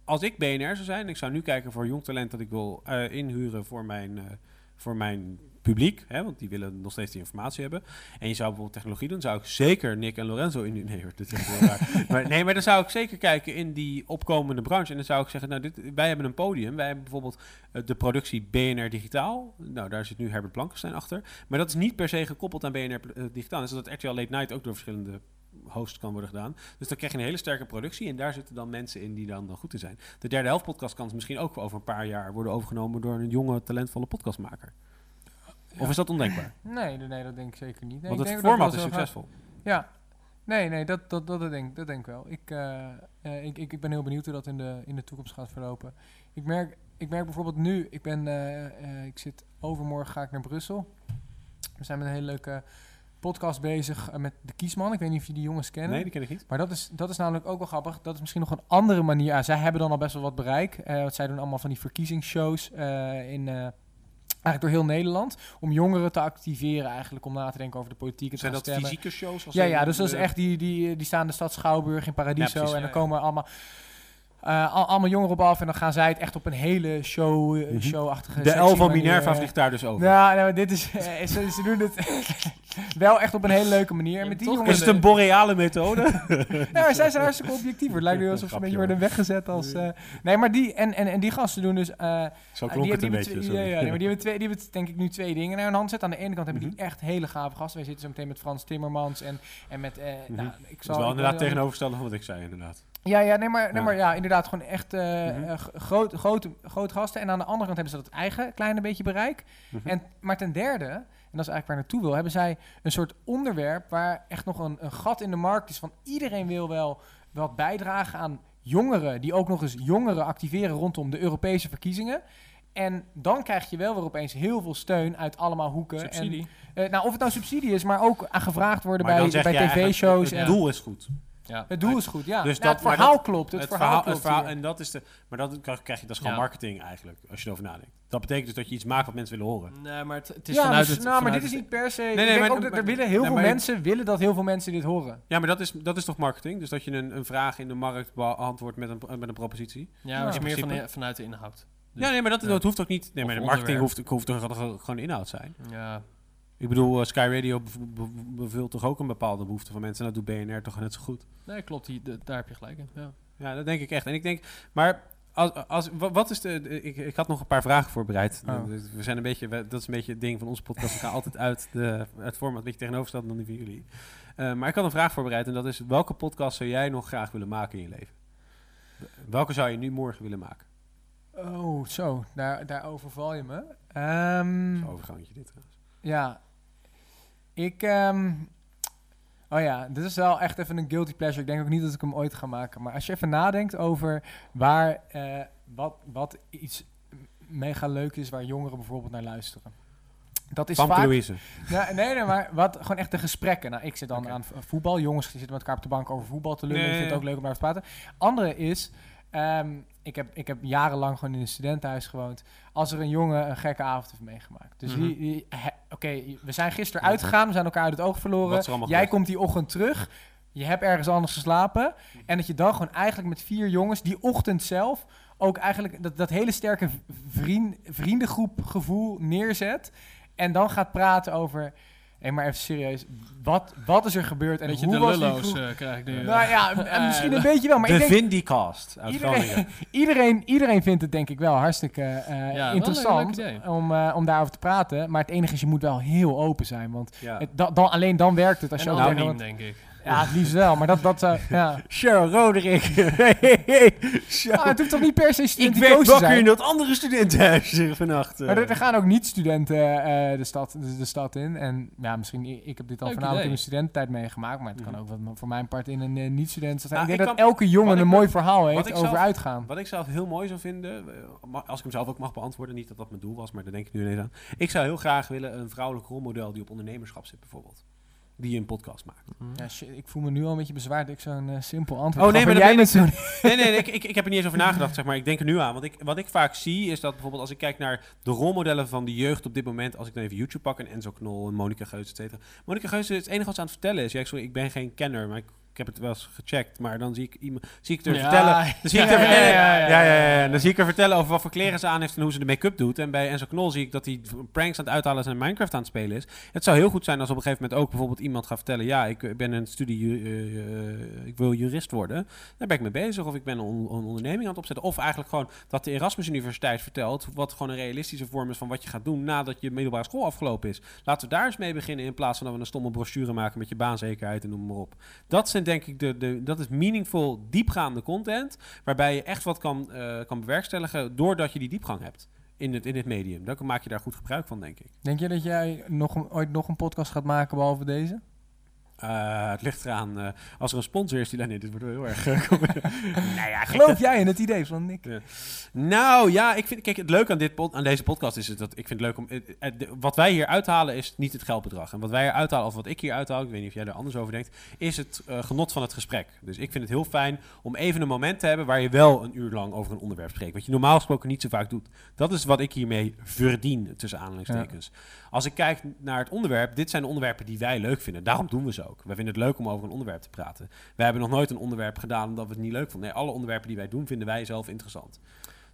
als ik BNR zou zijn, ik zou nu kijken voor jong talent dat ik wil inhuren voor mijn, voor mijn publiek. Hè, want die willen nog steeds die informatie hebben. En je zou bijvoorbeeld technologie doen, zou ik zeker Nick en Lorenzo in... Nee hoor, dit is raar. maar, nee, maar dan zou ik zeker kijken in die opkomende branche. En dan zou ik zeggen, nou, dit, wij hebben een podium. Wij hebben bijvoorbeeld eh, de productie BNR Digitaal. Nou, daar zit nu Herbert Blankenstein achter. Maar dat is niet per se gekoppeld aan BNR eh, Digitaal. Dus dat RTL Late Night ook door verschillende hosts kan worden gedaan. Dus dan krijg je een hele sterke productie. En daar zitten dan mensen in die dan, dan goed in zijn. De derde helft podcast kan misschien ook over een paar jaar worden overgenomen door een jonge, talentvolle podcastmaker. Of is dat ondenkbaar?
Nee, nee, dat denk ik zeker niet. Nee,
Want het
dat
format is succesvol.
Ja. Nee, nee, dat, dat, dat, dat, denk, dat denk ik wel. Ik, eh, eh, ik, ik, ik ben heel benieuwd hoe dat in de, in de toekomst gaat verlopen. Ik merk, ik merk bijvoorbeeld nu, ik ben, eh, ik zit overmorgen ga ik naar Brussel. We zijn met een hele leuke podcast bezig met de Kiesman. Ik weet niet of je die jongens kennen.
Nee, die ken ik niet.
Maar dat is, dat is namelijk ook wel grappig. Dat is misschien nog een andere manier. Ja, zij hebben dan al best wel wat bereik. want zij doen allemaal van die verkiezingsshows in... Eigenlijk door heel Nederland. Om jongeren te activeren eigenlijk. Om na te denken over de politiek. en
Zijn dat
stemmen.
fysieke shows? als
Ja, ja, dus dat is echt die, die, die staan in de stad Schouwburg in Paradiso.
Ja, precies,
en
ja,
dan
ja.
komen allemaal, eh, al- allemaal jongeren op af. En dan gaan zij het echt op een hele show, eh,
Mhm.
showachtige
De L van Minerva
eh,
vliegt daar dus over.
Nou, nou, dit is, eh, ze, ze doen het wel echt op een hele leuke manier. En
Ja,
met die
toch
jongens,
Is het een boreale methode?
ja, maar zij zijn hartstikke objectief. Het lijkt nu alsof ze een beetje worden weggezet als... eh, nee, maar die, en, en, en die gasten doen dus... eh,
Zo klonk
die
het een beetje.
Ja, ja, nee, maar die hebben, twee, die hebben denk ik nu twee dingen naar hun hand zetten. Aan de ene kant hebben
Mhm.
die echt hele gave gasten. Wij zitten zo meteen met Frans Timmermans en, en met... eh
Mhm.
nou, ik
Dat is wel inderdaad tegenovergestelde van wat ik zei, inderdaad.
Ja, ja, nee, maar, nee, maar ja, inderdaad gewoon echt g- groot, grote, grote gasten. En aan de andere kant hebben ze dat eigen kleine beetje bereik.
Mhm.
En, maar ten derde, en dat is eigenlijk waar ik naartoe wil, hebben zij een soort onderwerp waar echt nog een, een gat in de markt is van iedereen wil wel wat bijdragen aan jongeren, die ook nog eens jongeren activeren rondom de Europese verkiezingen. En dan krijg je wel weer opeens heel veel steun uit allemaal hoeken.
Subsidie.
En, eh, nou, of het nou subsidie is, maar ook aan gevraagd worden
Maar
bij, bij tv-shows.
Het
en
doel is goed.
Ja.
Het doel is goed, ja.
Dus
Nou,
dat-
het
maar
verhaal
dat-
klopt. Het,
Het
verhaal,
verhaal,
klopt
het verhaal,
hier.
en dat is de, maar dat krijg je, dat is gewoon
Ja.
marketing eigenlijk, als je erover nadenkt. Dat betekent dus dat je iets maakt wat mensen willen horen.
Nee, maar het, het is
ja,
vanuit
maar,
het...
nou, maar dit is niet per se...
nee,
denk
maar-
ook
maar-
er willen heel
nee,
veel
maar-
mensen willen dat heel veel mensen dit horen.
Ja, maar dat is, dat is toch marketing? Dus dat je een, een vraag in de markt beantwoordt met een, met een propositie?
Ja, maar het is
in
meer van, vanuit de inhoud. Dus-
ja, nee, maar dat,
ja.
dat hoeft ook niet. Nee,
Of
maar de marketing hoeft, hoeft toch gewoon- gewoon inhoud zijn.
Ja,
Ik bedoel, eh, Sky Radio bev- be- bevult toch ook een bepaalde behoefte van mensen. En dat doet BNR toch net zo goed.
nee, klopt. Die, de- daar heb je gelijk in. Ja.
Ja, dat denk ik echt. En ik denk, maar als, als, wa- wat is de. de- ik, ik had nog een paar vragen voorbereid.
Oh.
We zijn een beetje, we- dat is een beetje het ding van onze podcast. We gaan altijd uit de, het format een beetje tegenovergesteld dan die van jullie. Eh, maar ik had een vraag voorbereid en dat is... welke podcast zou jij nog graag willen maken in je leven? Welke zou je nu morgen willen maken?
Oh, zo. Daar, daar overval je me. Ehm,
Zo'n overgangetje dit trouwens.
ja. Ik... ehm, oh ja, dit is wel echt even een guilty pleasure. Ik denk ook niet dat ik hem ooit ga maken. Maar als je even nadenkt over waar... eh, wat, wat iets mega leuk is waar jongeren bijvoorbeeld naar luisteren. Dat is
Pampe
vaak...
Louise.
Ja, nee, nee, maar wat, gewoon echt de gesprekken. Nou, ik zit dan aan voetbal. Jongens die zitten met elkaar op de bank over voetbal te lullen.
Nee,
ik vind het ook leuk om daar te praten. Andere is, ehm, ik, heb, ik heb jarenlang gewoon in een studentenhuis gewoond. Als er een jongen een gekke avond heeft meegemaakt. Dus
Mhm.
die, die oké, we zijn gisteren uitgegaan. We zijn elkaar uit het oog verloren.
Er
Jij komt die ochtend terug. Je hebt ergens anders geslapen. En dat je dan gewoon eigenlijk met vier jongens die ochtend zelf ook eigenlijk dat, dat hele sterke vriend, vriendengroep gevoel neerzet. En dan gaat praten over. Hé, maar even serieus. Wat, wat is er gebeurd? En
Weet je,
hoe
de lullo's
groep?
eh, krijg ik nu. eh.
Nou ja, m- en misschien een
Eh,
beetje wel. Maar
de
ik denk,
Vindicast uit Groningen.
iedereen, iedereen, iedereen vindt het denk ik wel hartstikke eh,
wel een
interessant om, eh, om daarover te praten. Maar het enige is, je moet wel heel open zijn. Want
Ja.
het, da- dan, alleen dan werkt het. Als je ook
nou,
iemand-
denk ik.
Ja, het liefst wel. Maar dat... dat zou- ja.
Cheryl Roderick.
Ah, het hoeft toch niet per se
ik
studenten
werd
te
wakker in dat andere studentenhuis vannacht. eh.
Maar er, er gaan ook niet-studenten eh, de, stad, de, de stad in. En ja, misschien, ik, ik heb dit al
Leuk
voornamelijk in
idee.
mijn studententijd meegemaakt. Maar het kan ook wat voor mijn part in een niet-student zijn.
Nou,
ik denk
ik
dat
kan-
elke jongen een
ik-
mooi verhaal heeft
ik
over
zelf-
uitgaan.
Wat ik zelf heel mooi zou vinden, als ik hem zelf ook mag beantwoorden, niet dat dat mijn doel was, maar daar denk ik nu ineens aan. Ik zou heel graag willen een vrouwelijk rolmodel die op ondernemerschap zit bijvoorbeeld. Die een podcast maakt.
Ja, shit, ik voel me nu al een beetje bezwaard dat ik zo'n eh, simpel antwoord
Oh, nee, maar
jij
ben
met zo'n...
Nee, nee, nee, ik, ik, ik heb er niet eens over nagedacht, zeg maar. Ik denk er nu aan. Want ik, wat ik vaak zie, is dat bijvoorbeeld als ik kijk naar de rolmodellen van de jeugd op dit moment, als ik dan even YouTube pak en Enzo Knol en Monica Geus, et cetera. Monica Geus, het enige wat ze aan het vertellen is, ja, sorry, ik ben geen kenner, maar ik, ik heb het wel eens gecheckt, maar dan zie ik iemand, zie ik er vertellen, dan zie ik er
ja,
vertellen,
ja,
ja,
ja,
dan zie ik er vertellen over wat voor kleren ze aan heeft en hoe ze de make-up doet. En bij Enzo Knol zie ik dat hij pranks aan het uithalen is en Minecraft aan het spelen is. Het zou heel goed zijn als op een gegeven moment ook bijvoorbeeld iemand gaat vertellen, ja, ik eh, ben een studie, eh, eh, ik wil jurist worden. Daar ben ik mee bezig. Of ik ben een, on- een onderneming aan het opzetten. Of eigenlijk gewoon dat de Erasmus Universiteit vertelt wat gewoon een realistische vorm is van wat je gaat doen nadat je middelbare school afgelopen is. Laten we daar eens mee beginnen in plaats van dat we een stomme brochure maken met je baanzekerheid en noem maar op. Dat zijn denk ik de, de dat is meaningful, diepgaande content waarbij je echt wat kan, eh, kan bewerkstelligen doordat je die diepgang hebt. In het, in het medium. Dan maak je daar goed gebruik van, denk ik.
Denk je dat jij nog ooit nog een podcast gaat maken behalve deze?
Eh, het ligt eraan, eh, als er een sponsor is die... Nee, dit wordt wel heel erg... eh, nou ja,
Geloof jij in het idee van Nick?
Nou ja, ik vind, kijk, het leuke aan, dit pod- aan deze podcast is dat ik vind het leuk om. wat wij hier uithalen is niet het geldbedrag. En wat wij hier uithalen, of wat ik hier uithaal, ik weet niet of jij er anders over denkt, is het genot van het gesprek. Dus ik vind het heel fijn om even een moment te hebben waar je wel een uur lang over een onderwerp spreekt. Wat je normaal gesproken niet zo vaak doet. Dat is wat ik hiermee verdien, tussen aanhalingstekens. Als ik kijk naar het onderwerp, dit zijn de onderwerpen die wij leuk vinden. Daarom doen we ze ook. Wij vinden het leuk om over een onderwerp te praten. Wij hebben nog nooit een onderwerp gedaan omdat we het niet leuk vonden. Nee, alle onderwerpen die wij doen vinden wij zelf interessant.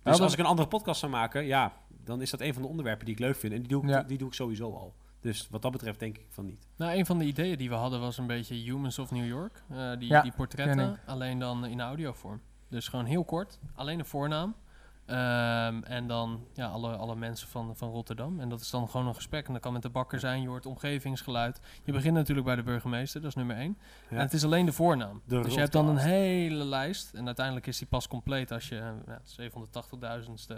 Dus
dat-
als ik een andere podcast zou maken, ja, dan is dat een van de onderwerpen die ik leuk vind. En die doe ik,
Ja.
die doe ik sowieso al. Dus wat dat betreft denk ik van niet.
Nou, een van de ideeën die we hadden was een beetje Humans of New York. eh, die,
Ja,
die portretten, alleen dan in audiovorm. Dus gewoon heel kort, alleen de voornaam. Ehm, en dan ja, alle, alle mensen van, van Rotterdam. En dat is dan gewoon een gesprek. En dat kan met de bakker zijn, je hoort omgevingsgeluid. Je begint natuurlijk bij de burgemeester, dat is nummer één.
Ja.
En het is alleen de voornaam.
De
dus je hebt dan een hele lijst. En uiteindelijk is die pas compleet als je ja, 780.000ste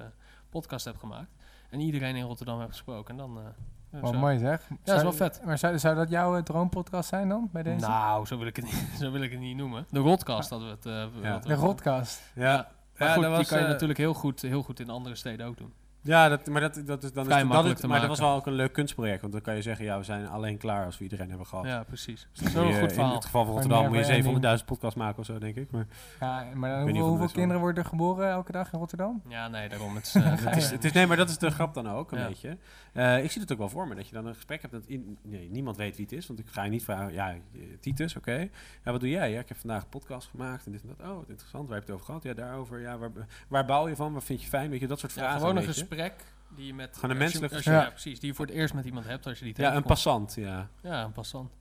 podcast hebt gemaakt. En iedereen in Rotterdam hebt gesproken. En dan... eh, ja,
Wat
zo.
mooi zeg.
dat is wel vet.
Maar zou, zou dat jouw eh, droompodcast zijn dan, bij deze?
Nou, zo wil ik het niet, zo wil ik het niet noemen. De Rodcast hadden we het. eh,
Ja.
we-
de Rodcast.
Ja,
Maar
ja,
goed,
dat
die kan je
eh,
natuurlijk heel goed, heel goed in andere steden ook doen.
Ja, dat, maar dat, dat is dan
Vrij
is, dat
te
maar dat was wel ook een leuk kunstproject. Want dan kan je zeggen, ja, we zijn alleen klaar als we iedereen hebben gehad.
Ja, precies.
Dus je-
goed
In het geval van Rotterdam moet je
ending.
700.000 podcasts maken of zo, denk ik. Maar
Ja, maar dan hoeveel, kinderen worden er geboren elke dag in Rotterdam?
Ja, nee, daarom. Het is, eh,
het is, het is, nee, maar dat is de grap dan ook, een
Ja.
beetje. Eh, ik zie het ook wel voor me, dat je dan een gesprek hebt dat in, nee, niemand weet wie het is. Want ik ga je niet vragen, ja, Titus, oké. Ja, wat doe jij? Ja, ik heb vandaag een podcast gemaakt en dit en dat. Oh, wat interessant. Waar heb je het over gehad? Ja, daarover. Ja, waar, waar bouw je van? Wat vind je fijn? Weet je, dat soort
ja,
vragen.
gewoon een
je.
Gesprek die je met...
Gewoon een
je-
menselijk
je-. Ja, precies. Die je voor het eerst met iemand hebt als je die
Ja, een passant, ja.
Ja, een passant.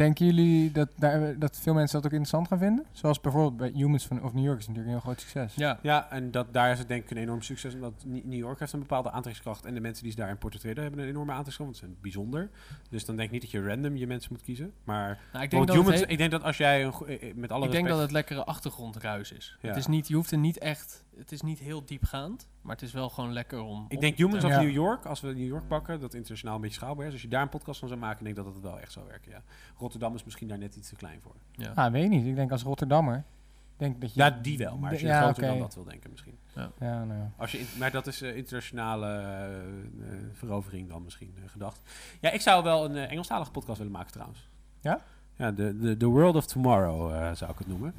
Denken jullie dat, daar, dat veel mensen dat ook interessant gaan vinden? Zoals bijvoorbeeld bij Humans van, of New York is natuurlijk een heel groot succes.
Ja,
Ja, en dat, daar is het denk ik een enorm succes. Omdat New York heeft een bepaalde aantrekkingskracht. En de mensen die ze daarin portretteren hebben een enorme aantrekkingskracht. Want ze zijn bijzonder. Dus dan denk ik niet dat je random je mensen moet kiezen. Maar
nou, ik, denk dat
humans, ik denk dat als jij een, eh, eh, met alle
ik denk dat het lekkere achtergrondruis is.
Ja.
Het is niet, je hoeft er niet echt, het is niet heel diepgaand, maar het is wel gewoon lekker om...
Ik denk Humans of
Ja.
New York, als we New York pakken, dat internationaal een beetje schaalbaar is. Als je daar een podcast van zou maken, denk ik dat het wel echt zou werken. Ja. Rotterdam is misschien daar net iets te klein voor.
Ja.
Ah, weet niet. Ik denk als Rotterdammer. Denk dat je,
Ja, die wel, maar als je
Ja,
groter dan dat wil denken misschien.
Ja, nou ja.
Als je in- maar dat is eh, internationale eh, eh, verovering dan misschien gedacht. Ja, ik zou wel een eh, Engelstalige podcast willen maken trouwens.
Ja?
Ja, de, de, The World of Tomorrow zou ik het noemen.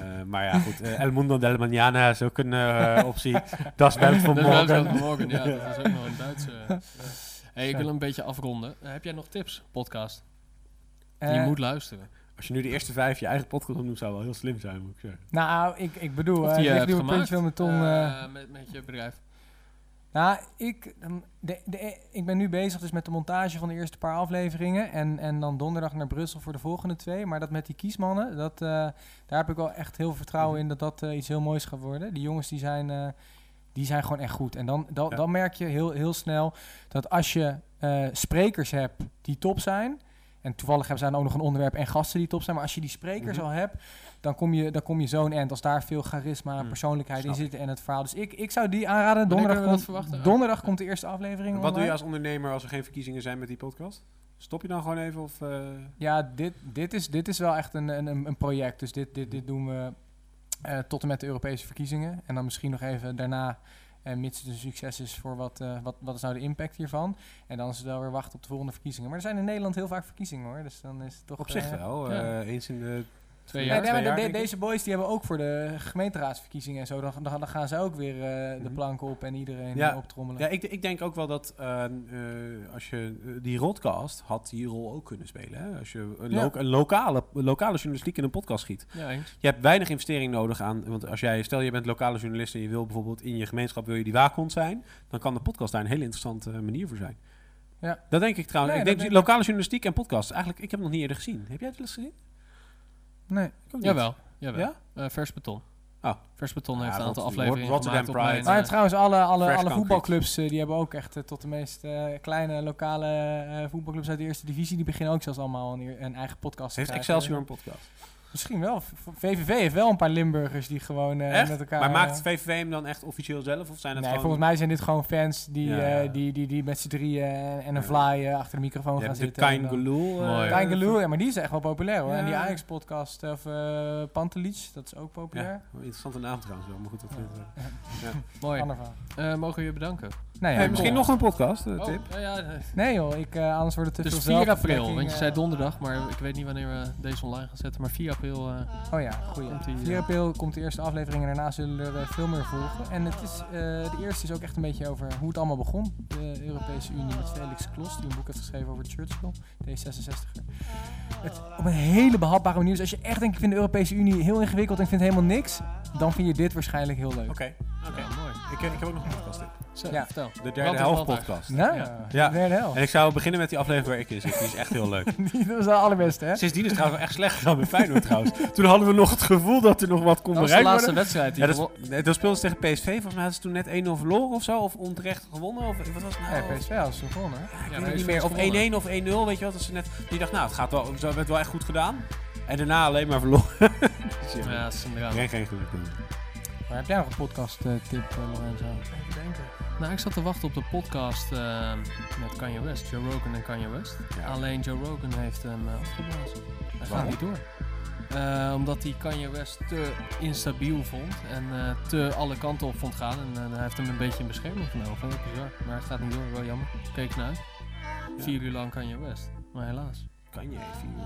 Eh, maar ja, goed. eh, El Mundo del Mañana is ook een eh, optie. Das Welt van
Dat is wel
morgen.
van morgen, ja, dat is ook nog een Duitse... Hey, ik wil een beetje afronden. Heb jij nog tips, podcast? je moet luisteren.
Als je nu de eerste vijf je eigen podcast opnoemt, zou wel heel slim zijn, moet ik zeggen.
Nou, ik, ik bedoel, eh, ik doe een
gemaakt
puntje van mijn tong.
met, met je bedrijf.
Nou, ik, de, de, ik ben nu bezig dus met de montage van de eerste paar afleveringen. En, en dan donderdag naar Brussel voor de volgende twee. Maar dat met die kiesmannen, dat, eh, daar heb ik wel echt heel veel vertrouwen in dat dat eh, iets heel moois gaat worden. Die jongens die zijn, eh, die zijn gewoon echt goed. En dan, dan,
Ja.
dan merk je heel, heel snel dat als je sprekers hebt die top zijn... En toevallig hebben ze dan ook nog een onderwerp en gasten die top zijn. Maar als je die sprekers
Mhm.
al hebt, dan kom je, dan kom je zo'n end. Als daar veel charisma,
Hmm,
persoonlijkheid in zit en het verhaal. Dus ik, ik zou die aanraden. Donderdag, komt, donderdag komt de eerste aflevering
Wat doe je als ondernemer als er geen verkiezingen zijn met die podcast? Stop je dan gewoon even of... eh,
Ja, dit, dit, is, dit is wel echt een, een, een project. Dus dit, dit, dit doen we eh, tot en met de Europese verkiezingen. En dan misschien nog even daarna, eh, mits het een succes is, voor wat, wat, wat is nou de impact hiervan. En dan is het wel weer wachten op de volgende verkiezingen. Maar er zijn in Nederland heel vaak verkiezingen hoor. Dus dan is het toch...
op zich wel.
ja.
eens in de...
Twee
Ja,
Nee,
jaar.
nee, maar
twee
de-
jaar,
de-
denk ik.
deze boys die hebben ook voor de gemeenteraadsverkiezingen en zo. Dan, dan, dan gaan ze ook weer eh, de
Mhm.
planken op en iedereen
Ja.
eh, optrommelen.
Ja, ik, ik denk ook wel dat eh, eh, als je die podcast had die rol ook kunnen spelen. Hè? Als je een, lo- lokale, lokale journalistiek in een podcast schiet.
Ja.
Je hebt weinig investering nodig aan. Want als jij, stel je bent lokale journalist en je wil bijvoorbeeld in je gemeenschap wil je die waakhond zijn, dan kan de podcast daar een hele interessante manier voor zijn.
Ja.
Dat denk ik trouwens.
Nee,
ik denk lokale journalistiek en podcast. Eigenlijk, ik heb het nog niet eerder gezien. Heb jij het wel eens gezien?
Nee.
Ik ook niet.
Jawel, jawel.
Ja?
Eh, Vers Beton.
Oh.
Vers Beton
Ja,
heeft een aantal afleveringen
Rotterdam
gemaakt op
Pride.
mijn,
Maar
eh,
trouwens, alle, alle, alle voetbalclubs eh, die hebben ook echt eh, tot de meest kleine lokale eh, voetbalclubs uit de eerste divisie. Die beginnen ook zelfs allemaal een, een eigen podcast te
Heeft
krijgen.
Excelsior een podcast?
Misschien wel. VVV heeft wel een paar Limburgers die gewoon eh,
Echt?
met elkaar...
maar maakt
eh,
VVV hem dan echt officieel zelf? Of zijn het
Nee,
gewoon...
volgens mij zijn dit gewoon fans die,
Ja,
eh, die, die, die met z'n drieën en een eh, achter de microfoon gaan
de
zitten. en
Kain Geloel. Eh,
Kain Geloel, ja, maar die is echt wel populair hoor. En die
Ja.
Ajax-podcast, of uh, Pantelic, dat is ook populair.
Ja, een interessante naam trouwens wel, maar goed. Dat
Ja.
Mooi. Eh, mogen we je bedanken?
Nee,
Hey, misschien nog een podcast, eh,
Oh,
tip.
ja, ja, eh,
Nee joh, ik, eh, anders wordt het te
dus
veel
4 april, want je
eh.
zei donderdag, maar ik weet niet wanneer we deze online gaan zetten. Maar 4 april, eh,
Oh ja, goeie.
Komt die,
4
eh,
april komt de eerste aflevering en daarna zullen er eh, veel meer volgen. En het is, eh, de eerste is ook echt een beetje over hoe het allemaal begon. De Europese Unie met Felix Klos, die een boek heeft geschreven over Churchill, D66er. Het, op een hele behapbare manier. Dus als je echt denkt, ik vind de Europese Unie heel ingewikkeld en ik vind helemaal niks, dan vind je dit waarschijnlijk heel leuk.
Oké, oké.
ja, mooi.
Ik, ik heb ook nog een podcast tip.
Zo,
Ja.
vertel.
De derde helft podcast.
Nou,
Ja.
Ja.
de derde helft.
En ik zou beginnen met die aflevering waar ik in zit. Die is echt heel leuk.
Die- dat is de allerbeste, hè?
Sindsdien is het trouwens wel echt slecht gegaan met Feyenoord trouwens. Toen hadden we nog het gevoel dat er nog wat kon
Dat was de laatste
worden.
wedstrijd. Die
Ja, dat, nee, dat speelden ze tegen PSV. Volgens mij hadden ze toen net 1-0 verloren of zo. Of onterecht gewonnen. Of wat was het nou?
Ja, PSV had ze gewonnen. hè?
Ik
Ja,
weet het niet meer. Of 1-1 of 1-0, weet je wat? Dat ze net, die dacht, nou, het gaat wel, zo werd wel echt goed gedaan. En daarna alleen maar verloren. Dus ja,
Ja, dat is een drama.
geen, geen geluk.
Maar heb jij nog een podcast eh, tip, eh, Lorenzo?
Nou, ik zat te wachten op de podcast eh, met Kanye West. Joe Rogan en Kanye West.
Ja.
Alleen Joe Rogan heeft hem eh, afgeblazen. Hij gaat niet door. Omdat hij Kanye West te instabiel vond en te alle kanten op vond gaan. En hij heeft hem een beetje in bescherming genomen. Vond ik bizar. Maar het gaat niet door, wel jammer. Keek naar uit.
Ja.
Vier uur lang Kanye West. Maar helaas.
Kan je even.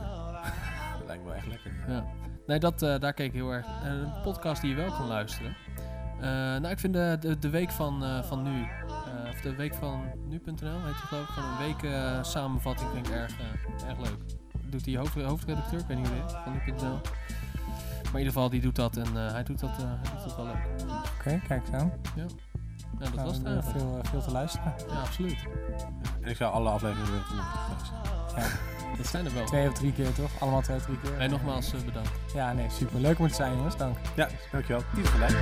Dat lijkt me wel echt lekker.
Ja. Nee, dat, eh, daar keek ik heel erg. Eh, een podcast die je wel kan luisteren. Eh, nou, ik vind de, de, de week van, van nu, of de week van nu.nl, heet het geloof ik, van een week samenvatting vind ik erg, erg leuk. Doet die hoofd, hoofdredacteur, ik weet niet heet, van nu.nl. Maar in ieder geval, die doet dat en hij, doet dat, hij doet dat wel leuk.
Oké, kijk eens aan.
Ja, dat was het
weer
eigenlijk.
veel, eh, veel te luisteren.
Ja, absoluut.
En ik zou alle afleveringen willen terugluisteren.
Dat zijn er wel.
Twee of drie keer toch? Allemaal twee of drie keer.
En nogmaals eh, bedankt.
Ja, nee, super. Leuk om het te zijn jongens. Dank.
Ja, dankjewel. Is gelijk.